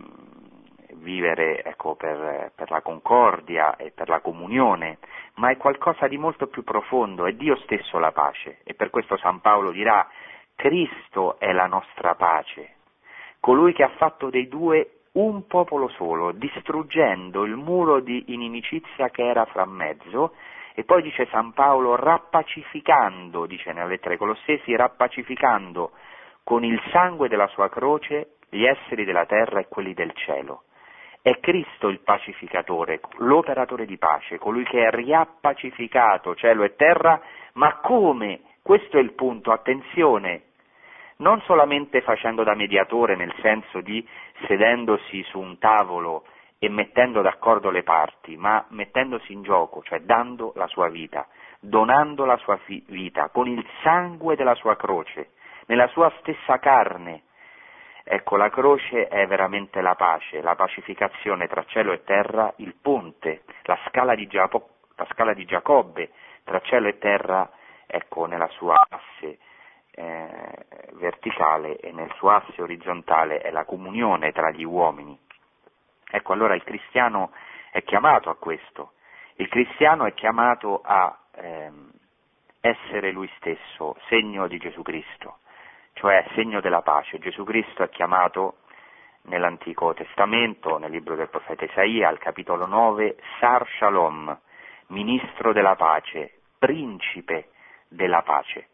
vivere ecco, per, per, la concordia e per la comunione, ma è qualcosa di molto più profondo, è Dio stesso la pace e per questo San Paolo dirà Cristo è la nostra pace, colui che ha fatto dei due un popolo solo, distruggendo il muro di inimicizia che era fra mezzo, e poi dice San Paolo, rappacificando, dice nella lettera ai Colossesi, rappacificando con il sangue della sua croce gli esseri della terra e quelli del cielo. È Cristo il pacificatore, l'operatore di pace, colui che ha riappacificato cielo e terra, ma come? Questo è il punto, attenzione, non solamente facendo da mediatore nel senso di sedendosi su un tavolo e mettendo d'accordo le parti, ma mettendosi in gioco, cioè dando la sua vita, donando la sua fi- vita con il sangue della sua croce, nella sua stessa carne. Ecco, la croce è veramente la pace, la pacificazione tra cielo e terra, il ponte, la scala di, Giapo- la scala di Giacobbe tra cielo e terra, ecco, nella sua asse eh, verticale e nel suo asse orizzontale è la comunione tra gli uomini. Ecco, allora il cristiano è chiamato a questo, il cristiano è chiamato a ehm, essere lui stesso, segno di Gesù Cristo, cioè segno della pace. Gesù Cristo è chiamato nell'Antico Testamento, nel libro del profeta Isaia, al capitolo 9, Sar Shalom, ministro della pace, principe della pace.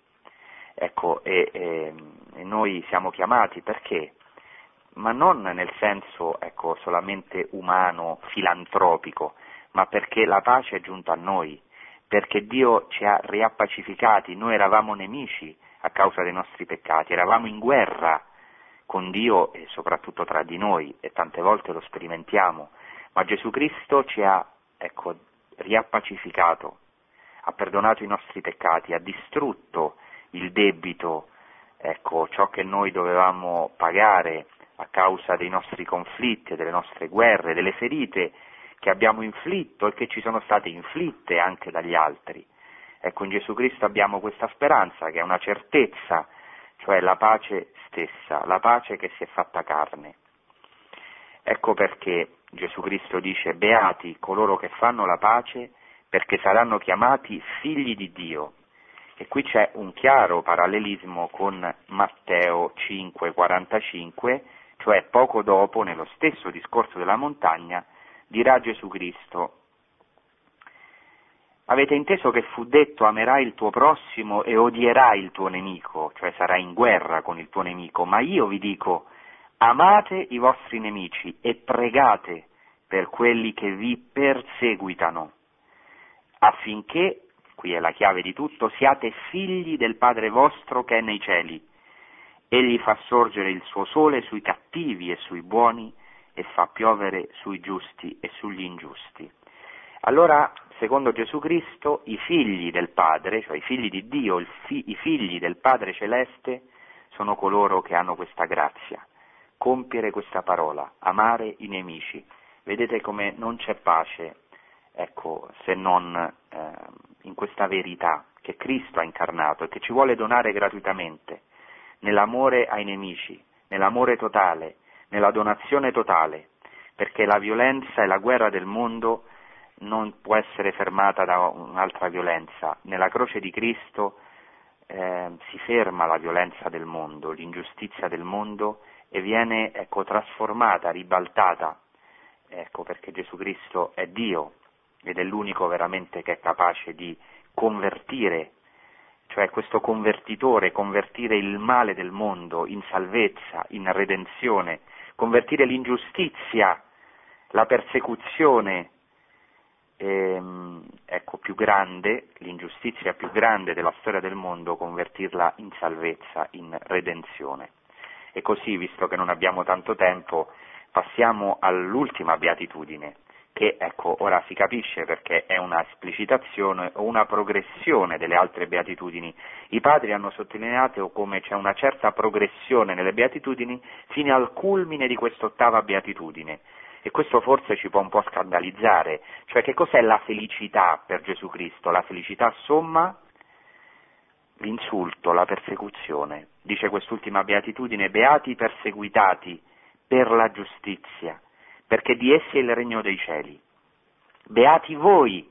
Ecco, e, e, e noi siamo chiamati perché? Ma non nel senso ecco, solamente umano, filantropico, ma perché la pace è giunta a noi, perché Dio ci ha riappacificati, noi eravamo nemici a causa dei nostri peccati, eravamo in guerra con Dio e soprattutto tra di noi e tante volte lo sperimentiamo, ma Gesù Cristo ci ha ecco, riappacificato, ha perdonato i nostri peccati, ha distrutto il debito, ecco, ciò che noi dovevamo pagare a causa dei nostri conflitti, delle nostre guerre, delle ferite che abbiamo inflitto e che ci sono state inflitte anche dagli altri. Ecco, in Gesù Cristo abbiamo questa speranza che è una certezza, cioè la pace stessa, la pace che si è fatta carne. Ecco perché Gesù Cristo dice beati coloro che fanno la pace perché saranno chiamati figli di Dio. E qui c'è un chiaro parallelismo con Matteo 5:45, cioè poco dopo, nello stesso discorso della montagna, dirà Gesù Cristo, avete inteso che fu detto amerai il tuo prossimo e odierai il tuo nemico, cioè sarai in guerra con il tuo nemico, ma io vi dico, amate i vostri nemici e pregate per quelli che vi perseguitano, affinché qui è la chiave di tutto, siate figli del Padre vostro che è nei cieli. Egli fa sorgere il suo sole sui cattivi e sui buoni e fa piovere sui giusti e sugli ingiusti. Allora, secondo Gesù Cristo, i figli del Padre, cioè i figli di Dio, fi- i figli del Padre Celeste, sono coloro che hanno questa grazia, compiere questa parola, amare i nemici. Vedete come non c'è pace ecco, se non eh, in questa verità che Cristo ha incarnato e che ci vuole donare gratuitamente, nell'amore ai nemici, nell'amore totale, nella donazione totale, perché la violenza e la guerra del mondo non può essere fermata da un'altra violenza. Nella croce di Cristo eh, si ferma la violenza del mondo, l'ingiustizia del mondo e viene ecco, trasformata, ribaltata, ecco, perché Gesù Cristo è Dio, ed è l'unico veramente che è capace di convertire, cioè questo convertitore, convertire il male del mondo in salvezza, in redenzione, convertire l'ingiustizia, la persecuzione, ehm, ecco, più grande, l'ingiustizia più grande della storia del mondo, convertirla in salvezza, in redenzione. E così, visto che non abbiamo tanto tempo, passiamo all'ultima beatitudine, che ecco, ora si capisce perché è una esplicitazione o una progressione delle altre beatitudini. I padri hanno sottolineato come c'è una certa progressione nelle beatitudini fino al culmine di quest'ottava beatitudine. E questo forse ci può un po' scandalizzare, cioè che cos'è la felicità per Gesù Cristo? La felicità somma l'insulto, la persecuzione. Dice quest'ultima beatitudine, beati perseguitati per la giustizia, perché di essi è il regno dei cieli. Beati voi,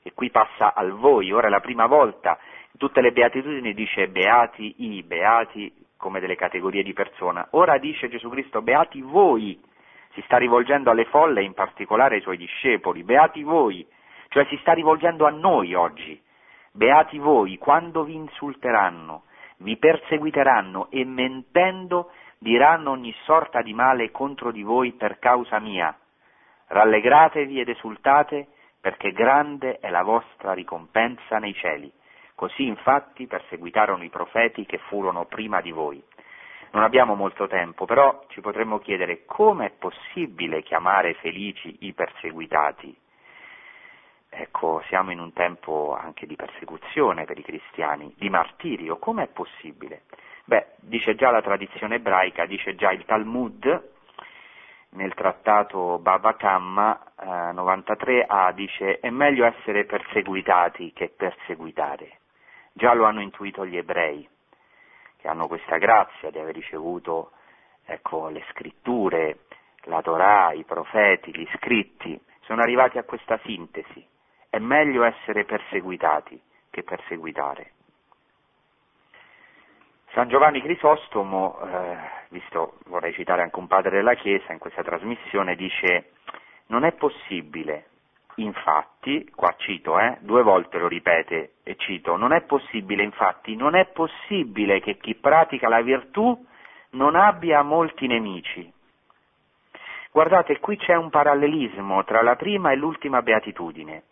e qui passa al voi, ora è la prima volta, in tutte le beatitudini dice beati i, beati come delle categorie di persona, ora dice Gesù Cristo beati voi, si sta rivolgendo alle folle, in particolare ai suoi discepoli, beati voi, cioè si sta rivolgendo a noi oggi, beati voi quando vi insulteranno, vi perseguiteranno e mentendo diranno ogni sorta di male contro di voi per causa mia. Rallegratevi ed esultate, perché grande è la vostra ricompensa nei cieli. Così infatti perseguitarono i profeti che furono prima di voi. Non abbiamo molto tempo, però ci potremmo chiedere come è possibile chiamare felici i perseguitati. Ecco, siamo in un tempo anche di persecuzione per i cristiani, di martirio, come è possibile? Beh, dice già la tradizione ebraica, dice già il Talmud, nel trattato Baba Kamma eh, 93a, dice è meglio essere perseguitati che perseguitare. Già lo hanno intuito gli ebrei, che hanno questa grazia di aver ricevuto ecco, le scritture, la Torah, i profeti, gli scritti, sono arrivati a questa sintesi. È meglio essere perseguitati che perseguitare. San Giovanni Crisostomo, eh, visto vorrei citare anche un padre della Chiesa in questa trasmissione, dice non è possibile, infatti, qua cito, eh, due volte lo ripete e cito, non è possibile, infatti, non è possibile che chi pratica la virtù non abbia molti nemici. Guardate, qui c'è un parallelismo tra la prima e l'ultima beatitudine.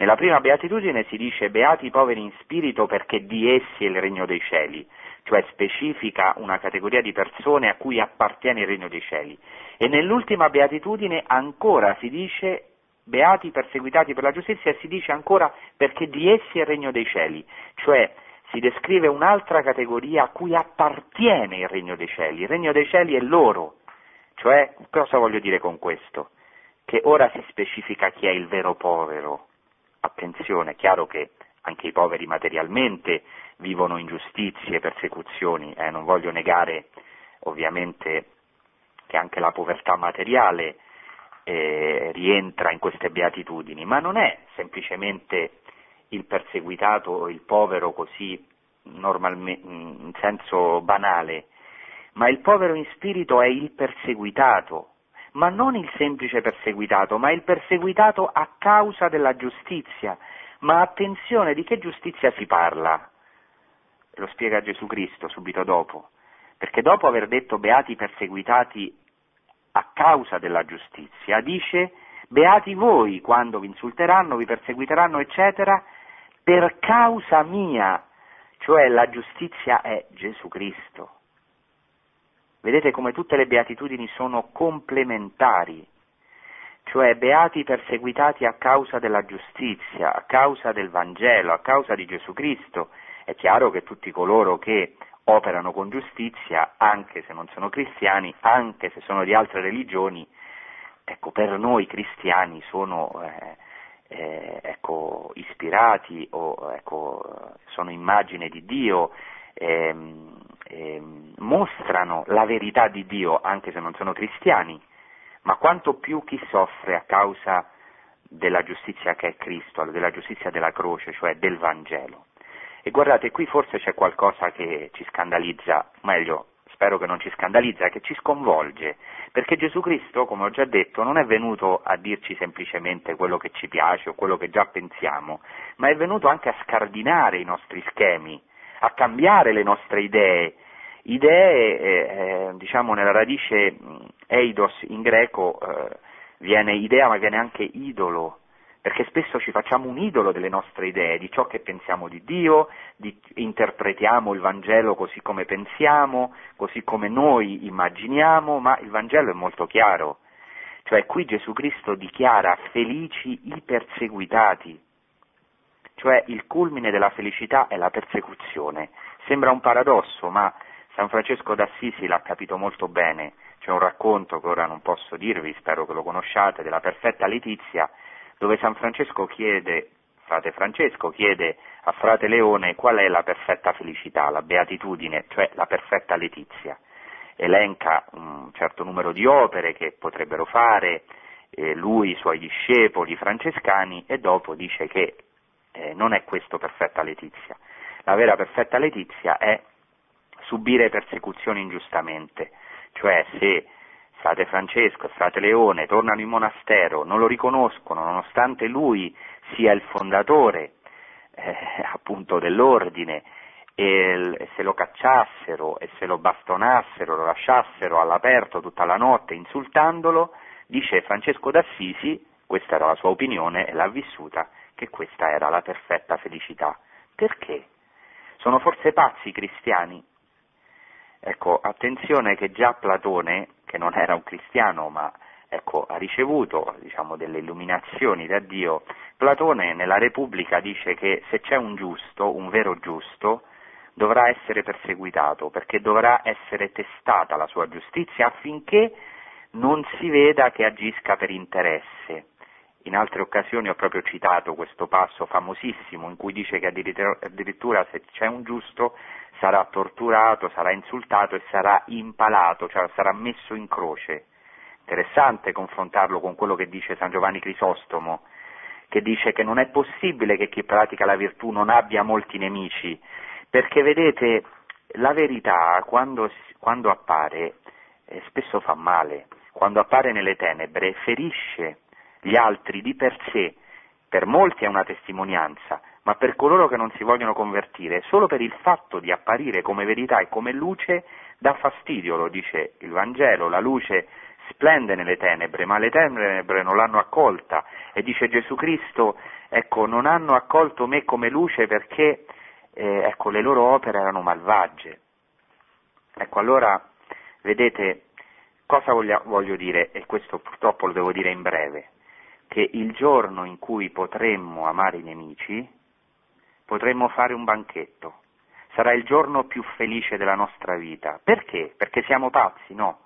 Nella prima beatitudine si dice beati i poveri in spirito perché di essi è il regno dei cieli cioè specifica una categoria di persone a cui appartiene il regno dei cieli. E nell'ultima beatitudine ancora si dice beati perseguitati per la giustizia e si dice ancora perché di essi è il regno dei cieli, cioè si descrive un'altra categoria a cui appartiene il regno dei cieli, il regno dei cieli è loro, cioè cosa voglio dire con questo? Che ora si specifica chi è il vero povero, attenzione, è chiaro che anche i poveri materialmente vivono ingiustizie, persecuzioni, eh, non voglio negare ovviamente che anche la povertà materiale eh, rientra in queste beatitudini, ma non è semplicemente il perseguitato o il povero così normalmente, in senso banale, ma il povero in spirito è il perseguitato, ma non il semplice perseguitato, ma il perseguitato a causa della giustizia. Ma attenzione, di che giustizia si parla? lo spiega Gesù Cristo subito dopo, perché dopo aver detto beati perseguitati a causa della giustizia, dice beati voi quando vi insulteranno, vi perseguiteranno, eccetera, per causa mia, cioè la giustizia è Gesù Cristo. Vedete come tutte le beatitudini sono complementari, cioè beati perseguitati a causa della giustizia, a causa del Vangelo, a causa di Gesù Cristo, è chiaro che tutti coloro che operano con giustizia, anche se non sono cristiani, anche se sono di altre religioni, ecco, per noi cristiani sono eh, eh, ecco, ispirati o ecco, sono immagine di Dio, ehm, ehm, mostrano la verità di Dio anche se non sono cristiani, ma quanto più chi soffre a causa della giustizia che è Cristo, della giustizia della croce, cioè del Vangelo. E guardate, qui forse c'è qualcosa che ci scandalizza, meglio, spero che non ci scandalizza, che ci sconvolge, perché Gesù Cristo, come ho già detto, non è venuto a dirci semplicemente quello che ci piace o quello che già pensiamo, ma è venuto anche a scardinare i nostri schemi, a cambiare le nostre idee. Idee, eh, eh, diciamo nella radice eidos in greco, eh, viene idea ma viene anche idolo, perché spesso ci facciamo un idolo delle nostre idee, di ciò che pensiamo di Dio, di, interpretiamo il Vangelo così come pensiamo, così come noi immaginiamo, ma il Vangelo è molto chiaro. Cioè qui Gesù Cristo dichiara felici i perseguitati, cioè il culmine della felicità è la persecuzione. Sembra un paradosso, ma San Francesco d'Assisi l'ha capito molto bene. C'è un racconto che ora non posso dirvi, spero che lo conosciate, della perfetta Letizia, dove San Francesco chiede, frate Francesco chiede a frate Leone qual è la perfetta felicità, la beatitudine, cioè la perfetta letizia. Elenca un certo numero di opere che potrebbero fare eh, lui, i suoi discepoli francescani e dopo dice che eh, non è questo perfetta letizia. La vera perfetta letizia è subire persecuzioni ingiustamente, cioè se frate Francesco e frate Leone tornano in monastero, non lo riconoscono nonostante lui sia il fondatore eh, appunto dell'ordine e, se lo cacciassero e se lo bastonassero, lo lasciassero all'aperto tutta la notte insultandolo, dice Francesco d'Assisi, questa era la sua opinione e l'ha vissuta, che questa era la perfetta felicità. Perché? Sono forse pazzi i cristiani? Ecco, attenzione che già Platone, che non era un cristiano, ma ecco, ha ricevuto diciamo, delle illuminazioni da Dio, Platone nella Repubblica dice che se c'è un giusto, un vero giusto, dovrà essere perseguitato, perché dovrà essere testata la sua giustizia affinché non si veda che agisca per interesse. In altre occasioni ho proprio citato questo passo famosissimo in cui dice che addirittura se c'è un giusto sarà torturato, sarà insultato e sarà impalato, cioè sarà messo in croce. Interessante confrontarlo con quello che dice San Giovanni Crisostomo, che dice che non è possibile che chi pratica la virtù non abbia molti nemici, perché vedete, la verità quando, quando appare eh, spesso fa male, quando appare nelle tenebre ferisce gli altri di per sé, per molti è una testimonianza, ma per coloro che non si vogliono convertire, solo per il fatto di apparire come verità e come luce dà fastidio, lo dice il Vangelo, la luce splende nelle tenebre, ma le tenebre non l'hanno accolta e dice Gesù Cristo, ecco, non hanno accolto me come luce perché eh, ecco, le loro opere erano malvagie. Ecco, allora, vedete, cosa voglio, voglio dire, e questo purtroppo lo devo dire in breve, che il giorno in cui potremmo amare i nemici, potremmo fare un banchetto. Sarà il giorno più felice della nostra vita. Perché? Perché siamo pazzi? No.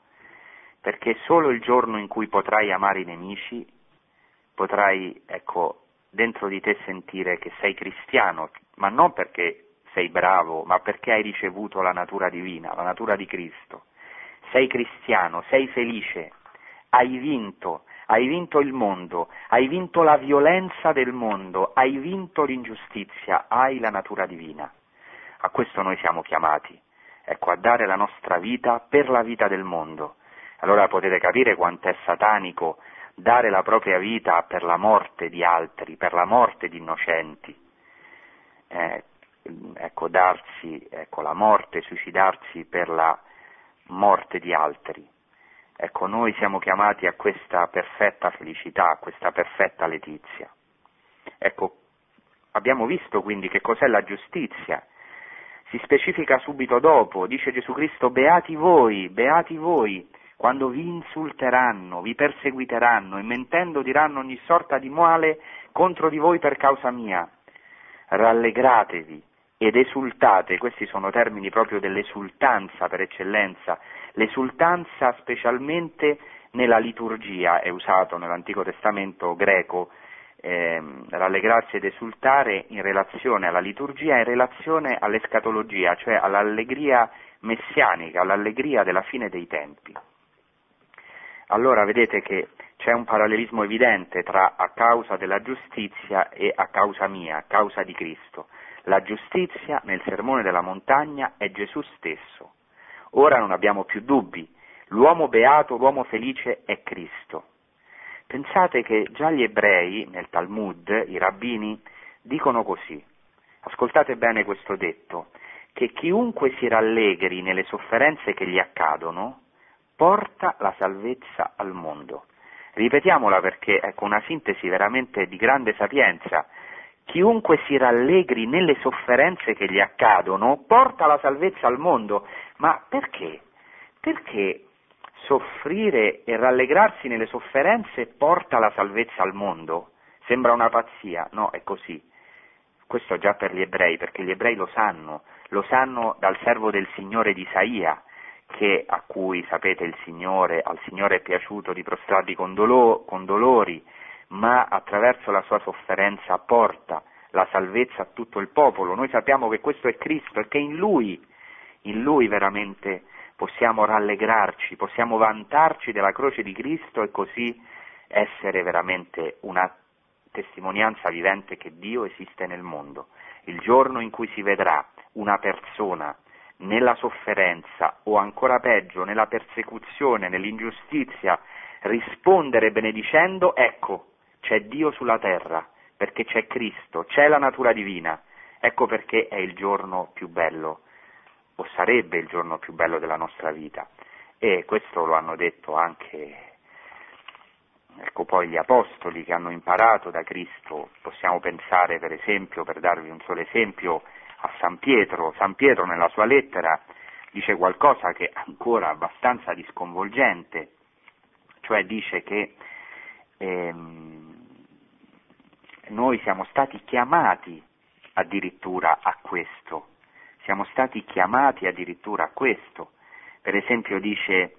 Perché solo il giorno in cui potrai amare i nemici, potrai, ecco, dentro di te sentire che sei cristiano, ma non perché sei bravo, ma perché hai ricevuto la natura divina, la natura di Cristo. Sei cristiano, sei felice, hai vinto, hai vinto il mondo, hai vinto la violenza del mondo, hai vinto l'ingiustizia, hai la natura divina. A questo noi siamo chiamati, ecco, a dare la nostra vita per la vita del mondo. Allora potete capire quanto è satanico dare la propria vita per la morte di altri, per la morte di innocenti. Eh, ecco, darsi ecco, la morte, suicidarsi per la morte di altri. Ecco, noi siamo chiamati a questa perfetta felicità, a questa perfetta letizia. Ecco, abbiamo visto quindi che cos'è la giustizia. Si specifica subito dopo, dice Gesù Cristo, beati voi, beati voi, quando vi insulteranno, vi perseguiteranno e mentendo diranno ogni sorta di male contro di voi per causa mia. Rallegratevi ed esultate, questi sono termini proprio dell'esultanza per eccellenza, L'esultanza specialmente nella liturgia è usato nell'Antico Testamento greco, ehm, rallegrarsi ed esultare in relazione alla liturgia, in relazione all'escatologia, cioè all'allegria messianica, all'allegria della fine dei tempi. Allora vedete che c'è un parallelismo evidente tra a causa della giustizia e a causa mia, a causa di Cristo. La giustizia nel sermone della montagna è Gesù stesso. Ora non abbiamo più dubbi, l'uomo beato, l'uomo felice è Cristo. Pensate che già gli ebrei, nel Talmud, i rabbini, dicono così, ascoltate bene questo detto, che chiunque si rallegri nelle sofferenze che gli accadono, porta la salvezza al mondo. Ripetiamola perché ecco, una sintesi veramente di grande sapienza. Chiunque si rallegri nelle sofferenze che gli accadono porta la salvezza al mondo. Ma perché? Perché soffrire e rallegrarsi nelle sofferenze porta la salvezza al mondo? Sembra una pazzia, no, è così. Questo già per gli ebrei, perché gli ebrei lo sanno, lo sanno dal servo del Signore di Isaia, che, a cui sapete il Signore, al Signore è piaciuto di prostrarli con, dolo, con dolori, ma attraverso la sua sofferenza porta la salvezza a tutto il popolo. Noi sappiamo che questo è Cristo e che in Lui, in Lui veramente possiamo rallegrarci, possiamo vantarci della croce di Cristo e così essere veramente una testimonianza vivente che Dio esiste nel mondo. Il giorno in cui si vedrà una persona nella sofferenza o ancora peggio nella persecuzione, nell'ingiustizia, rispondere benedicendo, ecco, c'è Dio sulla terra, perché c'è Cristo, c'è la natura divina, ecco perché è il giorno più bello, o sarebbe il giorno più bello della nostra vita. E questo lo hanno detto anche ecco poi gli apostoli che hanno imparato da Cristo, possiamo pensare per esempio, per darvi un solo esempio, a San Pietro. San Pietro nella sua lettera dice qualcosa che è ancora abbastanza di sconvolgente, cioè dice che ehm, noi siamo stati chiamati addirittura a questo, siamo stati chiamati addirittura a questo. Per esempio dice,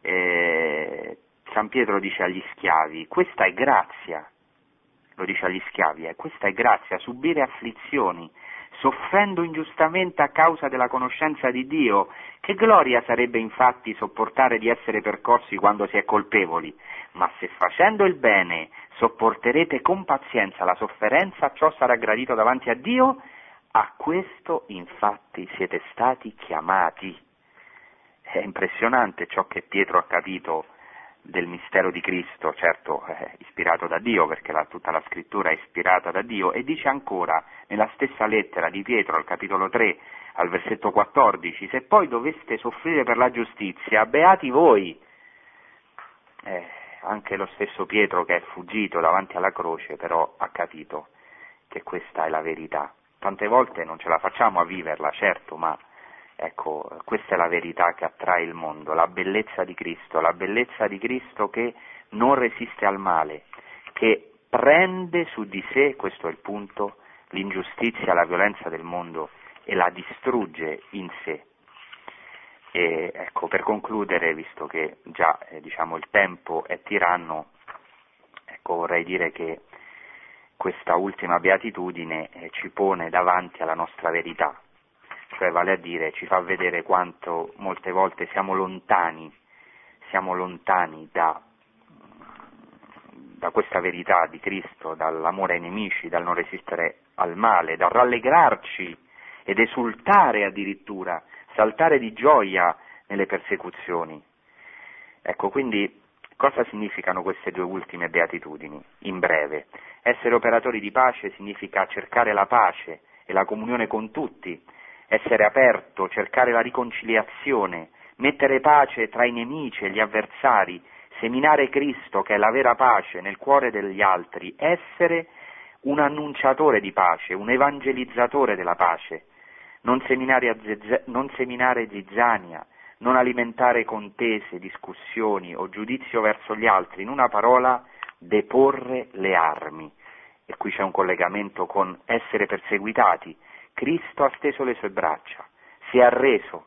eh, San Pietro dice agli schiavi, questa è grazia, lo dice agli schiavi, eh, questa è grazia, subire afflizioni, soffrendo ingiustamente a causa della conoscenza di Dio. Che gloria sarebbe infatti sopportare di essere percorsi quando si è colpevoli, ma se facendo il bene sopporterete con pazienza la sofferenza, ciò sarà gradito davanti a Dio, a questo infatti siete stati chiamati. È impressionante ciò che Pietro ha capito del mistero di Cristo, certo eh, ispirato da Dio, perché la, tutta la scrittura è ispirata da Dio, e dice ancora nella stessa lettera di Pietro al capitolo 3, al versetto 14, se poi doveste soffrire per la giustizia, beati voi. Eh, anche lo stesso Pietro che è fuggito davanti alla croce, però ha capito che questa è la verità. Tante volte non ce la facciamo a viverla, certo, ma Ecco, questa è la verità che attrae il mondo, la bellezza di Cristo, la bellezza di Cristo che non resiste al male, che prende su di sé, questo è il punto, l'ingiustizia, la violenza del mondo e la distrugge in sé. E ecco, per concludere, visto che già eh, diciamo, il tempo è tiranno, ecco, vorrei dire che questa ultima beatitudine eh, ci pone davanti alla nostra verità, cioè vale a dire ci fa vedere quanto molte volte siamo lontani, siamo lontani da, da questa verità di Cristo, dall'amore ai nemici, dal non resistere al male, dal rallegrarci ed esultare addirittura, saltare di gioia nelle persecuzioni. Ecco, quindi cosa significano queste due ultime beatitudini? In breve, essere operatori di pace significa cercare la pace e la comunione con tutti, essere aperto, cercare la riconciliazione, mettere pace tra i nemici e gli avversari, seminare Cristo, che è la vera pace, nel cuore degli altri, essere un annunciatore di pace, un evangelizzatore della pace, non seminare, zezz- non seminare zizzania, non alimentare contese, discussioni o giudizio verso gli altri, in una parola deporre le armi. E qui c'è un collegamento con essere perseguitati, Cristo ha steso le sue braccia, si è arreso,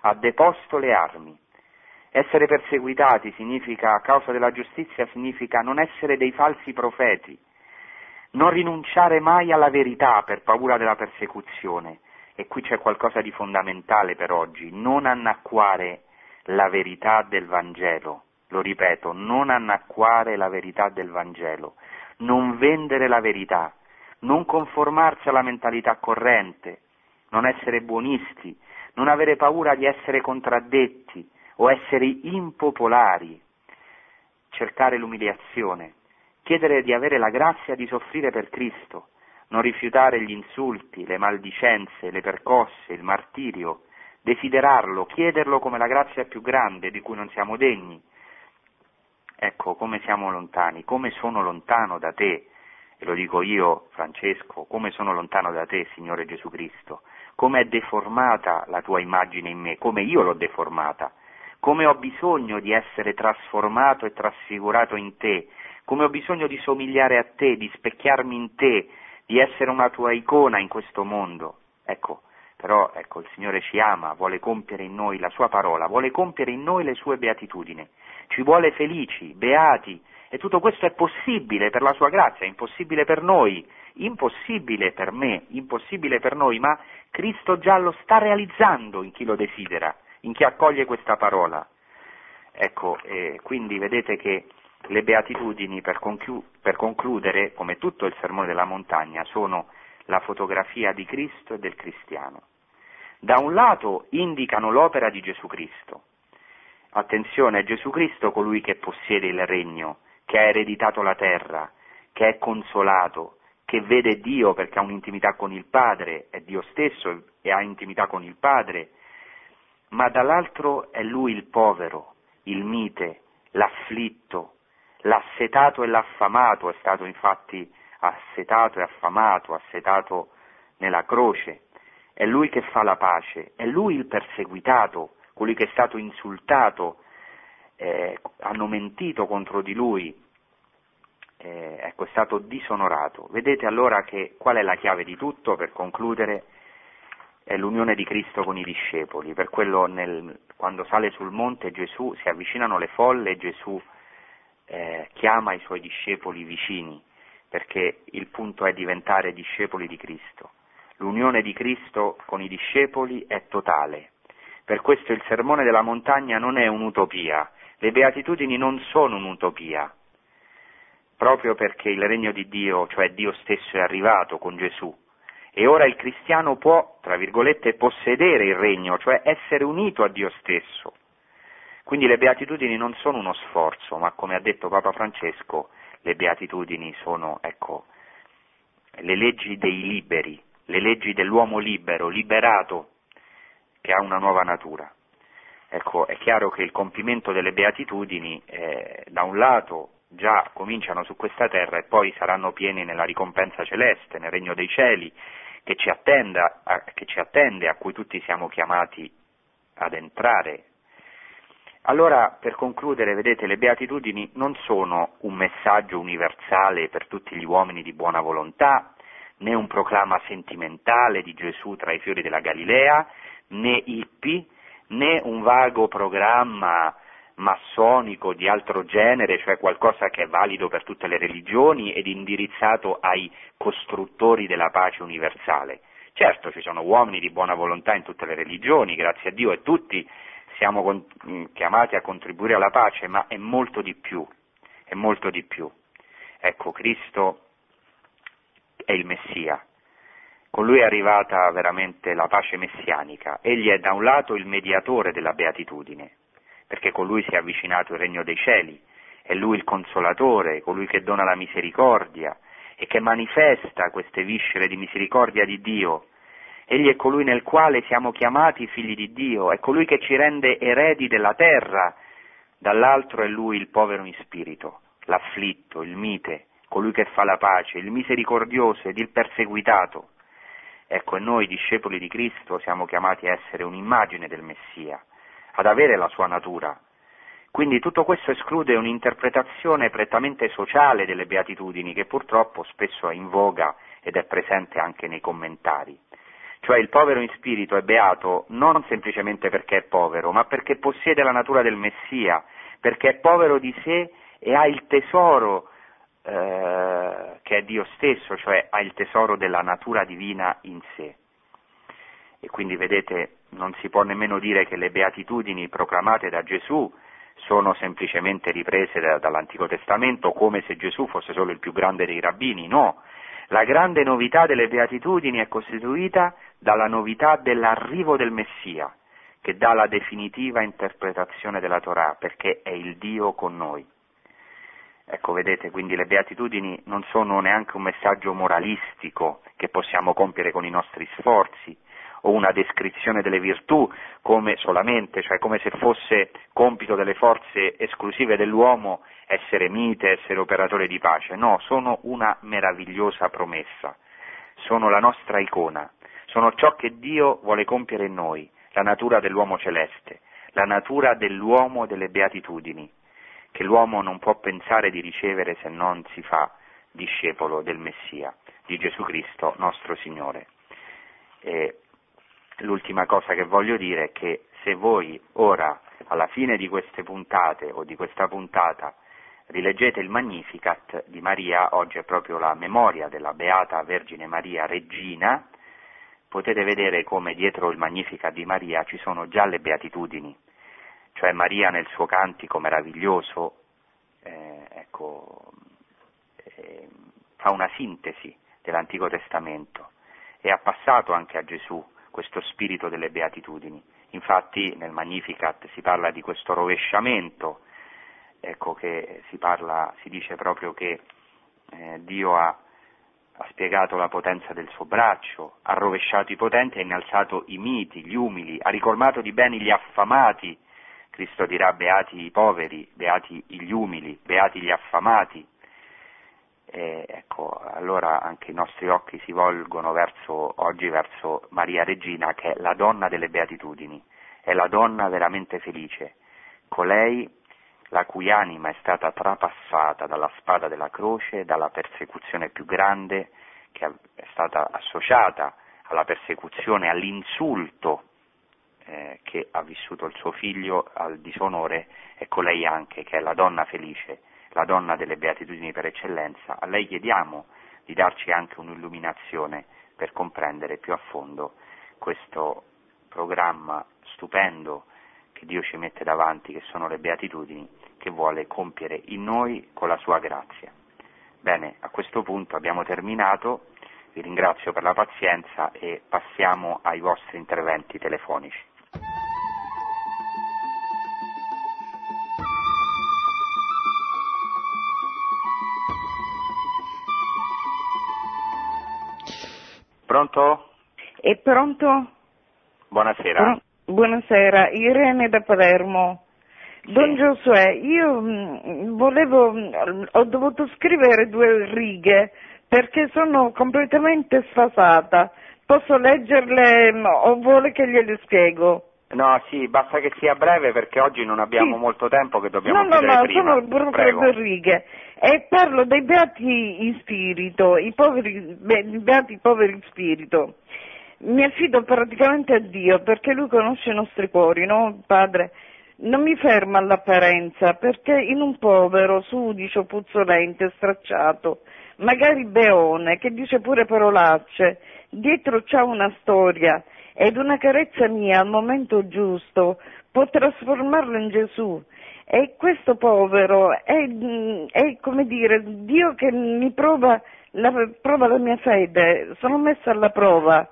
ha deposto le armi. Essere perseguitati significa, a causa della giustizia, significa non essere dei falsi profeti, non rinunciare mai alla verità per paura della persecuzione. E qui c'è qualcosa di fondamentale per oggi, non annacquare la verità del Vangelo. Lo ripeto, non annacquare la verità del Vangelo, non vendere la verità, non conformarsi alla mentalità corrente, non essere buonisti, non avere paura di essere contraddetti o essere impopolari, cercare l'umiliazione, chiedere di avere la grazia di soffrire per Cristo, non rifiutare gli insulti, le maldicenze, le percosse, il martirio, desiderarlo, chiederlo come la grazia più grande di cui non siamo degni, ecco come siamo lontani, come sono lontano da te, e lo dico io, Francesco, come sono lontano da te, Signore Gesù Cristo, come è deformata la tua immagine in me, come io l'ho deformata, come ho bisogno di essere trasformato e trasfigurato in te, come ho bisogno di somigliare a te, di specchiarmi in te, di essere una tua icona in questo mondo. Ecco, però ecco, il Signore ci ama, vuole compiere in noi la sua parola, vuole compiere in noi le sue beatitudini, ci vuole felici, beati, e tutto questo è possibile per la sua grazia, è impossibile per noi, impossibile per me, impossibile per noi, ma Cristo già lo sta realizzando in chi lo desidera, in chi accoglie questa parola. Ecco, eh, quindi vedete che le beatitudini, per, conclu- per concludere, come tutto il sermone della montagna, sono la fotografia di Cristo e del cristiano. Da un lato indicano l'opera di Gesù Cristo. Attenzione, è Gesù Cristo colui che possiede il regno, che ha ereditato la terra, che è consolato, che vede Dio perché ha un'intimità con il Padre, è Dio stesso e ha intimità con il Padre, ma dall'altro è Lui il povero, il mite, l'afflitto, l'assetato e l'affamato, è stato infatti assetato e affamato, assetato nella croce, è Lui che fa la pace, è Lui il perseguitato, colui che è stato insultato, eh, hanno mentito contro di lui, eh, ecco, è stato disonorato. Vedete allora che qual è la chiave di tutto per concludere? È l'unione di Cristo con i discepoli, per quello nel, quando sale sul monte Gesù si avvicinano le folle e Gesù eh, chiama i suoi discepoli vicini, perché il punto è diventare discepoli di Cristo. L'unione di Cristo con i discepoli è totale. Per questo il sermone della montagna non è un'utopia, le beatitudini non sono un'utopia, proprio perché il regno di Dio, cioè Dio stesso, è arrivato con Gesù. E ora il cristiano può, tra virgolette, possedere il regno, cioè essere unito a Dio stesso. Quindi le beatitudini non sono uno sforzo, ma come ha detto Papa Francesco, le beatitudini sono, ecco, le leggi dei liberi, le leggi dell'uomo libero, liberato, che ha una nuova natura. Ecco, è chiaro che il compimento delle beatitudini, eh, da un lato, già cominciano su questa terra e poi saranno pieni nella ricompensa celeste, nel regno dei cieli, che ci, attenda, che ci attende, a cui tutti siamo chiamati ad entrare. Allora, per concludere, vedete, le beatitudini non sono un messaggio universale per tutti gli uomini di buona volontà, né un proclama sentimentale di Gesù tra i fiori della Galilea, né hippie, né un vago programma massonico di altro genere, cioè qualcosa che è valido per tutte le religioni ed indirizzato ai costruttori della pace universale. Certo, ci sono uomini di buona volontà in tutte le religioni, grazie a Dio, e tutti siamo con, mm, chiamati a contribuire alla pace, ma è molto di più, è molto di più. Ecco, Cristo è il Messia, con lui è arrivata veramente la pace messianica. Egli è da un lato il mediatore della beatitudine, perché con lui si è avvicinato il regno dei cieli, è lui il consolatore, colui che dona la misericordia e che manifesta queste viscere di misericordia di Dio. Egli è colui nel quale siamo chiamati figli di Dio, è colui che ci rende eredi della terra, dall'altro è lui il povero in spirito, l'afflitto, il mite, colui che fa la pace, il misericordioso ed il perseguitato. Ecco, e noi discepoli di Cristo siamo chiamati a essere un'immagine del Messia, ad avere la sua natura. Quindi tutto questo esclude un'interpretazione prettamente sociale delle beatitudini che purtroppo spesso è in voga ed è presente anche nei commentari. Cioè il povero in spirito è beato non semplicemente perché è povero, ma perché possiede la natura del Messia, perché è povero di sé e ha il tesoro eh, che è Dio stesso, cioè ha il tesoro della natura divina in sé. E quindi vedete, non si può nemmeno dire che le beatitudini proclamate da Gesù sono semplicemente riprese da, dall'Antico Testamento come se Gesù fosse solo il più grande dei rabbini, no. La grande novità delle beatitudini è costituita dalla novità dell'arrivo del Messia, che dà la definitiva interpretazione della Torah, perché è il Dio con noi. Ecco, vedete, quindi le beatitudini non sono neanche un messaggio moralistico che possiamo compiere con i nostri sforzi o una descrizione delle virtù come solamente, cioè come se fosse compito delle forze esclusive dell'uomo essere mite, essere operatore di pace. No, sono una meravigliosa promessa, sono la nostra icona, sono ciò che Dio vuole compiere in noi, la natura dell'uomo celeste, la natura dell'uomo delle beatitudini, che l'uomo non può pensare di ricevere se non si fa discepolo del Messia, di Gesù Cristo nostro Signore. E l'ultima cosa che voglio dire è che se voi ora, alla fine di queste puntate o di questa puntata, rileggete il Magnificat di Maria, oggi è proprio la memoria della Beata Vergine Maria Regina, potete vedere come dietro il Magnificat di Maria ci sono già le beatitudini, cioè Maria nel suo cantico meraviglioso, eh, ecco, eh, fa una sintesi dell'Antico Testamento e ha passato anche a Gesù questo spirito delle beatitudini. Infatti nel Magnificat si parla di questo rovesciamento, ecco che si, parla, si dice proprio che eh, Dio ha, ha, spiegato la potenza del suo braccio, ha rovesciato i potenti, ha innalzato i miti, gli umili, ha ricolmato di beni gli affamati, Cristo dirà beati i poveri, beati gli umili, beati gli affamati. E, ecco, allora anche i nostri occhi si volgono verso, oggi verso Maria Regina, che è la donna delle beatitudini, è la donna veramente felice, colei la cui anima è stata trapassata dalla spada della croce, dalla persecuzione più grande, che è stata associata alla persecuzione, all'insulto eh, che ha vissuto il suo figlio al disonore, è colei anche che è la donna felice, la donna delle beatitudini per eccellenza. A lei chiediamo di darci anche un'illuminazione per comprendere più a fondo questo programma stupendo che Dio ci mette davanti, che sono le beatitudini, che vuole compiere in noi con la sua grazia. Bene, a questo punto abbiamo terminato, vi ringrazio per la pazienza e passiamo ai vostri interventi telefonici. Pronto? È pronto? Buonasera. Pro- buonasera, Irene da Palermo. Don Giosuè, io mm, volevo, mm, ho dovuto scrivere due righe perché sono completamente sfasata. Posso leggerle mm, o vuole che gliele spiego? No, sì, basta che sia breve perché oggi non abbiamo sì. molto tempo che dobbiamo no, no, no, prima. sono proprio righe. E parlo dei beati in spirito, i poveri, beh, i beati poveri in spirito. Mi affido praticamente a Dio perché Lui conosce i nostri cuori, no, Padre? Non mi fermo all'apparenza perché in un povero, sudicio, puzzolente, stracciato, magari beone, che dice pure parolacce, dietro c'ha una storia ed una carezza mia al momento giusto può trasformarlo in Gesù. E questo povero è, è come dire, Dio che mi prova la, prova la mia fede, sono messa alla prova.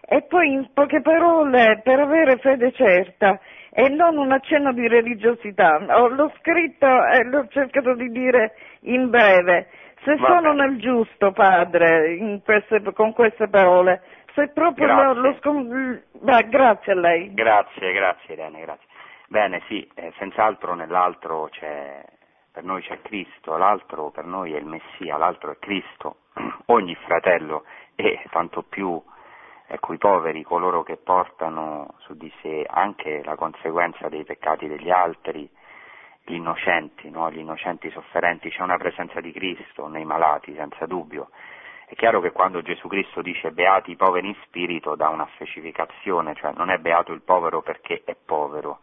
E poi in poche parole, per avere fede certa e non un accenno di religiosità, l'ho scritto e l'ho cercato di dire in breve. Se Va sono bene. nel giusto, padre, queste, con queste parole, se proprio lo, Grazie. lo scom- Beh, grazie a lei. Grazie, grazie Irene, grazie. Bene, sì, eh, senz'altro nell'altro c'è, per noi c'è Cristo, l'altro per noi è il Messia, l'altro è Cristo. Ogni fratello e tanto più ecco, i poveri, coloro che portano su di sé anche la conseguenza dei peccati degli altri, gli innocenti, no? gli innocenti sofferenti, c'è una presenza di Cristo nei malati, senza dubbio. È chiaro che quando Gesù Cristo dice beati i poveri in spirito dà una specificazione, cioè non è beato il povero perché è povero,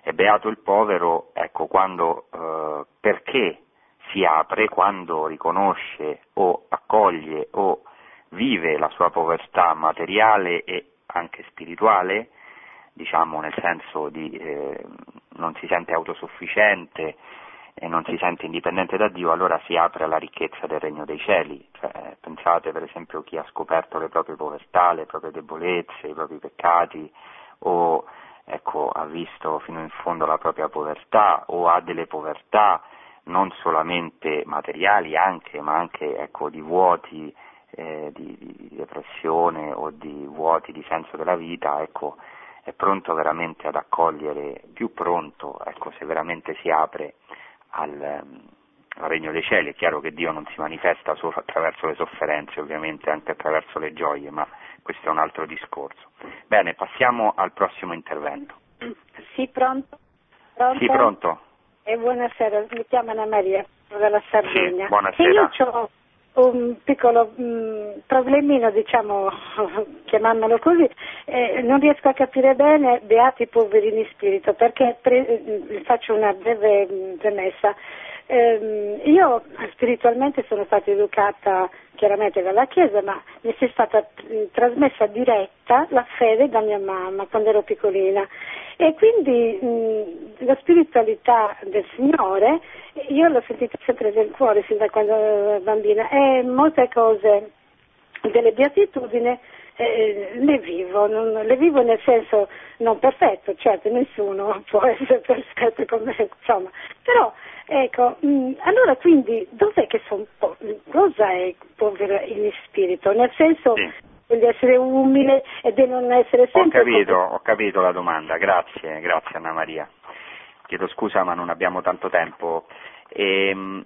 è beato il povero ecco, quando, eh, perché si apre, quando riconosce o accoglie o vive la sua povertà materiale e anche spirituale, diciamo nel senso di eh, non si sente autosufficiente e non si sente indipendente da Dio, allora si apre alla ricchezza del regno dei cieli. Cioè, pensate per esempio chi ha scoperto le proprie povertà, le proprie debolezze, i propri peccati o ecco, ha visto fino in fondo la propria povertà o ha delle povertà non solamente materiali anche, ma anche ecco, di vuoti eh, di, di, depressione o di vuoti di senso della vita, ecco, è pronto veramente ad accogliere, più pronto, ecco, se veramente si apre al, al regno dei cieli. È chiaro che Dio non si manifesta solo attraverso le sofferenze, ovviamente anche attraverso le gioie, ma questo è un altro discorso. Bene, passiamo al prossimo intervento. Sì, pronto? pronto? Sì, pronto. E buonasera, mi chiamo Anna Maria dalla Sardegna. Sì, buonasera. Io ho un piccolo mh, mm, problemino, diciamo, chiamandolo così, eh, non riesco a capire bene beati i poveri in spirito, perché pre- mm, faccio una breve mm, premessa. Eh, io spiritualmente sono stata educata chiaramente dalla Chiesa, ma mi è stata trasmessa diretta la fede da mia mamma quando ero piccolina. E quindi mh, la spiritualità del Signore io l'ho sentita sempre nel cuore sin da quando ero bambina. E molte cose delle beatitudini eh, le vivo, non, le vivo nel senso non perfetto, certo nessuno può essere perfetto come insomma, però ecco, mh, allora quindi dov'è che sono, cosa è povero in spirito? Nel senso Sì di essere umile e di non essere sempre... Ho capito, ho capito la domanda, grazie, grazie Anna Maria. Chiedo scusa ma non abbiamo tanto tempo. Ehm,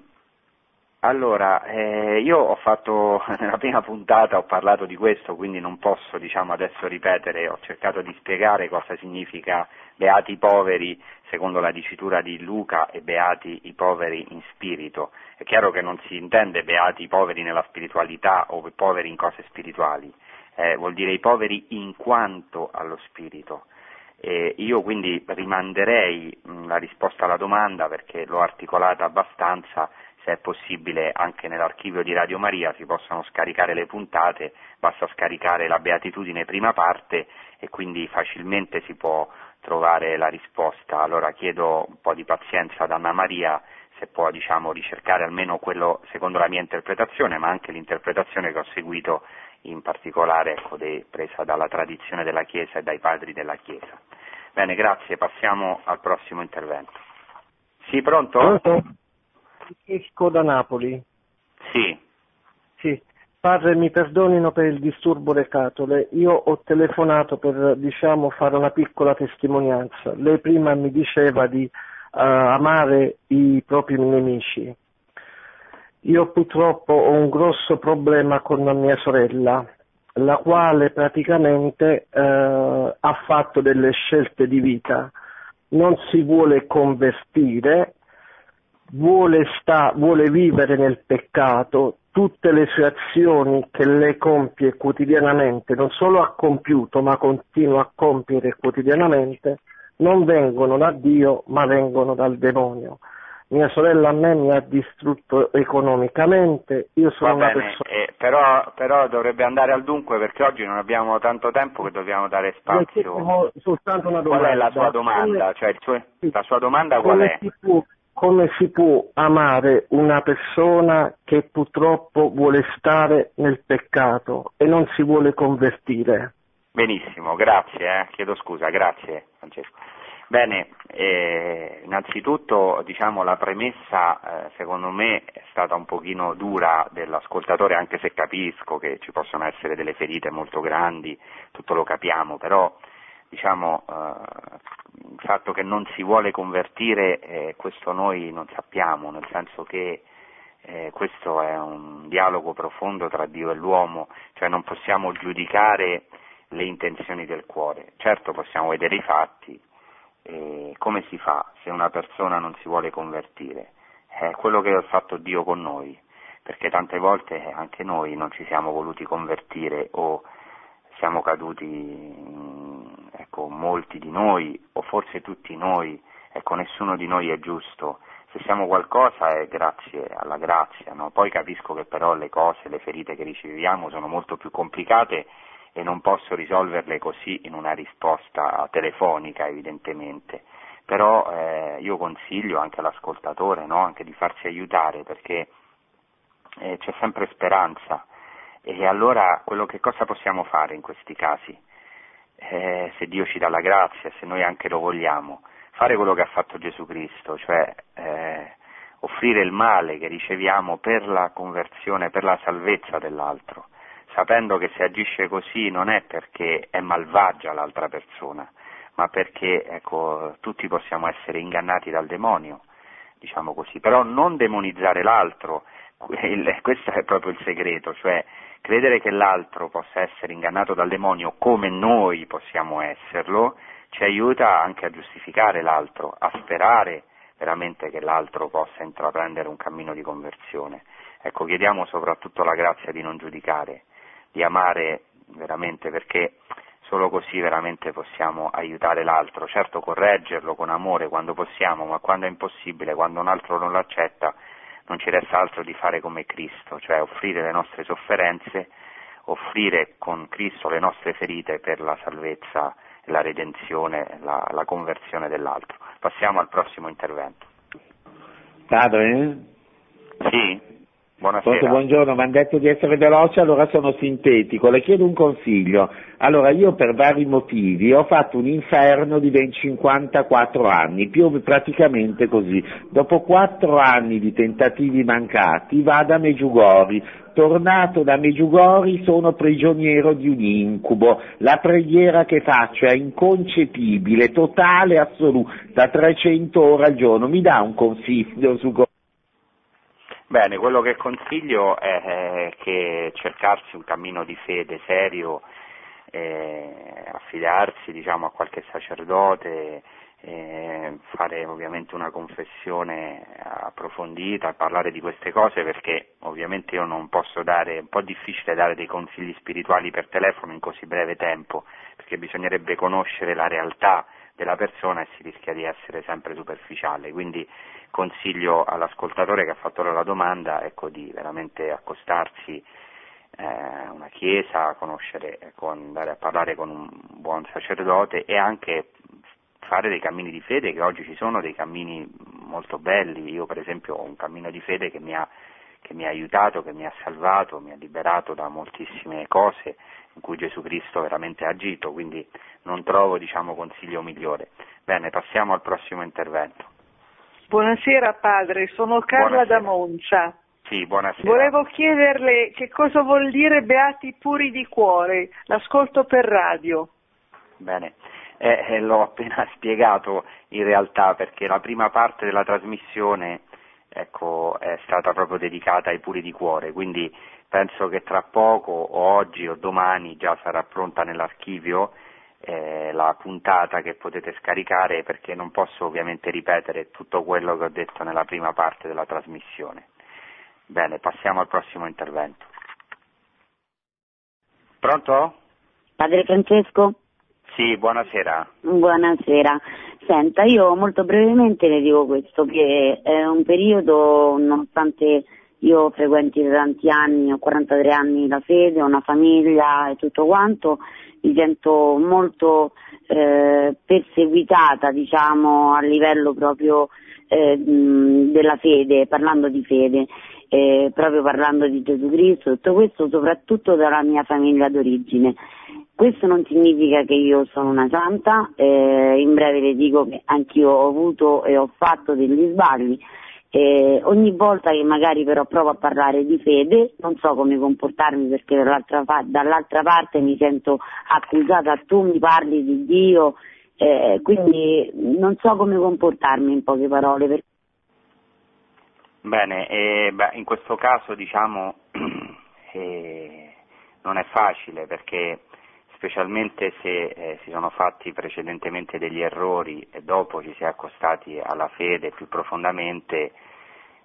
allora, eh, io ho fatto, nella prima puntata ho parlato di questo, quindi non posso diciamo, adesso ripetere, ho cercato di spiegare cosa significa beati i poveri secondo la dicitura di Luca e beati i poveri in spirito. È chiaro che non si intende beati i poveri nella spiritualità o poveri in cose spirituali, eh, vuol dire i poveri in quanto allo spirito. Eh, io quindi rimanderei mh, la risposta alla domanda perché l'ho articolata abbastanza, se è possibile anche nell'archivio di Radio Maria si possono scaricare le puntate, basta scaricare la beatitudine prima parte e quindi facilmente si può trovare la risposta. Allora chiedo un po' di pazienza ad Anna Maria se può diciamo, ricercare almeno quello secondo la mia interpretazione, ma anche l'interpretazione che ho seguito in particolare ecco, dei, presa dalla tradizione della Chiesa e dai padri della Chiesa. Bene, grazie, passiamo al prossimo intervento. Sì, pronto? Pronto? Esco da Napoli. Sì. Sì. Padre, mi perdonino per il disturbo le catole. Io ho telefonato per, diciamo, fare una piccola testimonianza. Lei prima mi diceva di uh, amare i propri nemici. Io purtroppo ho un grosso problema con mia sorella, la quale praticamente eh, ha fatto delle scelte di vita, non si vuole convertire, vuole, sta, vuole vivere nel peccato, tutte le sue azioni che lei compie quotidianamente, non solo ha compiuto ma continua a compiere quotidianamente, non vengono da Dio ma vengono dal demonio mia sorella a me mi ha distrutto economicamente, io sono Va una bene, persona... eh, però, però, dovrebbe andare al dunque perché oggi non abbiamo tanto tempo che dobbiamo dare spazio. soltanto una domanda. Qual è la sua domanda? Come... Cioè, suo... la sua domanda qual come è? Si può, come si può amare una persona che purtroppo vuole stare nel peccato e non si vuole convertire? Benissimo, grazie, eh. chiedo scusa, grazie Francesco. Bene, eh, innanzitutto diciamo, la premessa eh, secondo me è stata un pochino dura dell'ascoltatore, anche se capisco che ci possono essere delle ferite molto grandi, tutto lo capiamo, però diciamo, eh, il fatto che non si vuole convertire, eh, questo noi non sappiamo, nel senso che eh, questo è un dialogo profondo tra Dio e l'uomo, cioè non possiamo giudicare le intenzioni del cuore, certo possiamo vedere i fatti, eh, come si fa se una persona non si vuole convertire? È quello che ha fatto Dio con noi, perché tante volte anche noi non ci siamo voluti convertire o siamo caduti, ecco, molti di noi o forse tutti noi, ecco, nessuno di noi è giusto. Se siamo qualcosa è grazie alla grazia, no? poi capisco che però le cose, le ferite che riceviamo sono molto più complicate e non posso risolverle così in una risposta telefonica evidentemente, però eh, io consiglio anche all'ascoltatore no? anche di farsi aiutare perché eh, c'è sempre speranza e allora quello che cosa possiamo fare in questi casi? Eh, se Dio ci dà la grazia, se noi anche lo vogliamo, fare quello che ha fatto Gesù Cristo, cioè eh, offrire il male che riceviamo per la conversione, per la salvezza dell'altro sapendo che se agisce così non è perché è malvagia l'altra persona, ma perché ecco, tutti possiamo essere ingannati dal demonio, diciamo così, però non demonizzare l'altro, questo è proprio il segreto, cioè credere che l'altro possa essere ingannato dal demonio come noi possiamo esserlo, ci aiuta anche a giustificare l'altro, a sperare veramente che l'altro possa intraprendere un cammino di conversione. Ecco, chiediamo soprattutto la grazia di non giudicare, di amare veramente perché solo così veramente possiamo aiutare l'altro, certo correggerlo con amore quando possiamo, ma quando è impossibile, quando un altro non l'accetta, non ci resta altro di fare come Cristo, cioè offrire le nostre sofferenze, offrire con Cristo le nostre ferite per la salvezza, la redenzione, la, la conversione dell'altro. Passiamo al prossimo intervento. Padre? Sì? Buonasera. Pronto, buongiorno, mi hanno detto di essere veloce, allora sono sintetico. Le chiedo un consiglio. Allora, io per vari motivi ho fatto un inferno di ben 54 anni, più praticamente così. Dopo 4 anni di tentativi mancati vado a Meggiugori. Tornato da Meggiugori sono prigioniero di un incubo. La preghiera che faccio è inconcepibile, totale, assoluta, 300 ore al giorno. Mi dà un consiglio su Bene, quello che consiglio è che cercarsi un cammino di fede serio, eh, affidarsi diciamo, a qualche sacerdote, eh, fare ovviamente una confessione approfondita, parlare di queste cose perché ovviamente io non posso dare, è un po' difficile dare dei consigli spirituali per telefono in così breve tempo, perché bisognerebbe conoscere la realtà della persona e si rischia di essere sempre superficiale, quindi consiglio all'ascoltatore che ha fatto la domanda ecco, di veramente accostarsi eh, una chiesa, conoscere, ecco, andare a parlare con un buon sacerdote e anche fare dei cammini di fede, che oggi ci sono dei cammini molto belli, io per esempio ho un cammino di fede che mi ha, che mi ha aiutato, che mi ha salvato, mi ha liberato da moltissime cose in cui Gesù Cristo veramente ha agito, quindi non trovo diciamo, consiglio migliore. Bene, passiamo al prossimo intervento. Buonasera padre, sono Carla buonasera. da Moncia. Sì, buonasera. Volevo chiederle che cosa vuol dire beati puri di cuore, l'ascolto per radio. Bene, eh, eh, l'ho appena spiegato in realtà perché la prima parte della trasmissione ecco, è stata proprio dedicata ai puri di cuore, quindi penso che tra poco o oggi o domani già sarà pronta nell'archivio eh, la puntata che potete scaricare perché non posso ovviamente ripetere tutto quello che ho detto nella prima parte della trasmissione. Bene, passiamo al prossimo intervento. Pronto? Padre Francesco? Sì, buonasera. Buonasera. Senta, io molto brevemente le dico questo, che è un periodo, nonostante io frequenti da tanti anni, ho 43 anni la fede, ho una famiglia e tutto quanto, mi sento molto eh, perseguitata, diciamo, a livello proprio eh, della fede, parlando di fede, eh, proprio parlando di Gesù Cristo, tutto questo soprattutto dalla mia famiglia d'origine. Questo non significa che io sono una santa, eh, in breve le dico che anch'io ho avuto e ho fatto degli sbagli, eh, ogni volta che magari però provo a parlare di fede non so come comportarmi perché dall'altra, dall'altra parte mi sento accusata, tu mi parli di Dio, eh, quindi non so come comportarmi in poche parole. Per... Bene, eh, beh, in questo caso diciamo eh, non è facile perché specialmente se eh, si sono fatti precedentemente degli errori e dopo ci si è accostati alla fede più profondamente,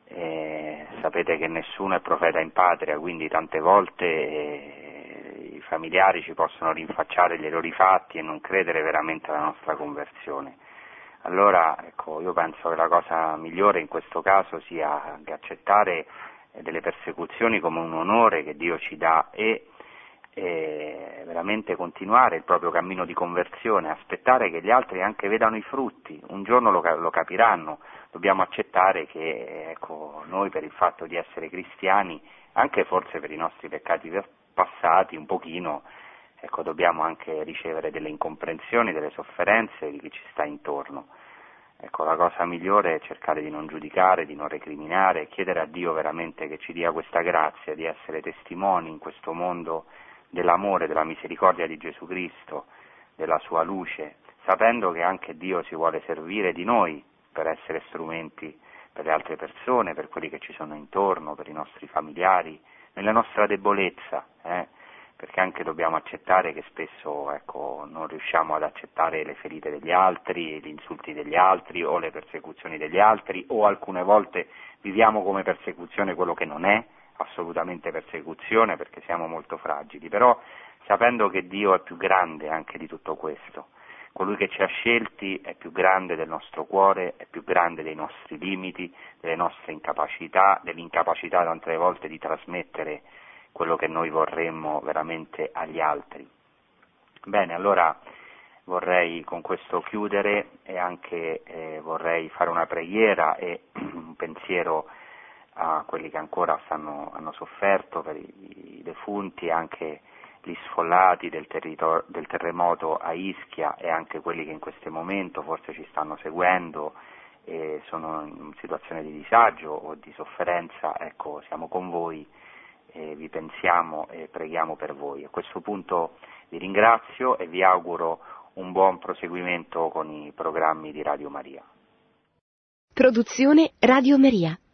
eh, sapete che nessuno è profeta in patria, quindi tante volte eh, i familiari ci possono rinfacciare gli errori fatti e non credere veramente alla nostra conversione. Allora ecco, io penso che la cosa migliore in questo caso sia accettare delle persecuzioni come un onore che Dio ci dà e e veramente continuare il proprio cammino di conversione, aspettare che gli altri anche vedano i frutti, un giorno lo, lo capiranno, dobbiamo accettare che ecco, noi per il fatto di essere cristiani, anche forse per i nostri peccati passati un pochino, ecco, dobbiamo anche ricevere delle incomprensioni, delle sofferenze di chi ci sta intorno. Ecco, la cosa migliore è cercare di non giudicare, di non recriminare, chiedere a Dio veramente che ci dia questa grazia di essere testimoni in questo mondo dell'amore, della misericordia di Gesù Cristo, della sua luce, sapendo che anche Dio si vuole servire di noi per essere strumenti per le altre persone, per quelli che ci sono intorno, per i nostri familiari, nella nostra debolezza. Eh? perché anche dobbiamo accettare che spesso ecco, non riusciamo ad accettare le ferite degli altri, gli insulti degli altri o le persecuzioni degli altri o alcune volte viviamo come persecuzione quello che non è assolutamente persecuzione perché siamo molto fragili, però sapendo che Dio è più grande anche di tutto questo, colui che ci ha scelti è più grande del nostro cuore, è più grande dei nostri limiti, delle nostre incapacità, dell'incapacità tante volte di trasmettere quello che noi vorremmo veramente agli altri. Bene, allora vorrei con questo chiudere e anche eh, vorrei fare una preghiera e un pensiero a quelli che ancora stanno, hanno sofferto per i, i defunti, anche gli sfollati del, del, terremoto a Ischia e anche quelli che in questo momento forse ci stanno seguendo e sono in situazione di disagio o di sofferenza, ecco, siamo con voi vi pensiamo e preghiamo per voi. A questo punto vi ringrazio e vi auguro un buon proseguimento con i programmi di Radio Maria. Produzione Radio Maria.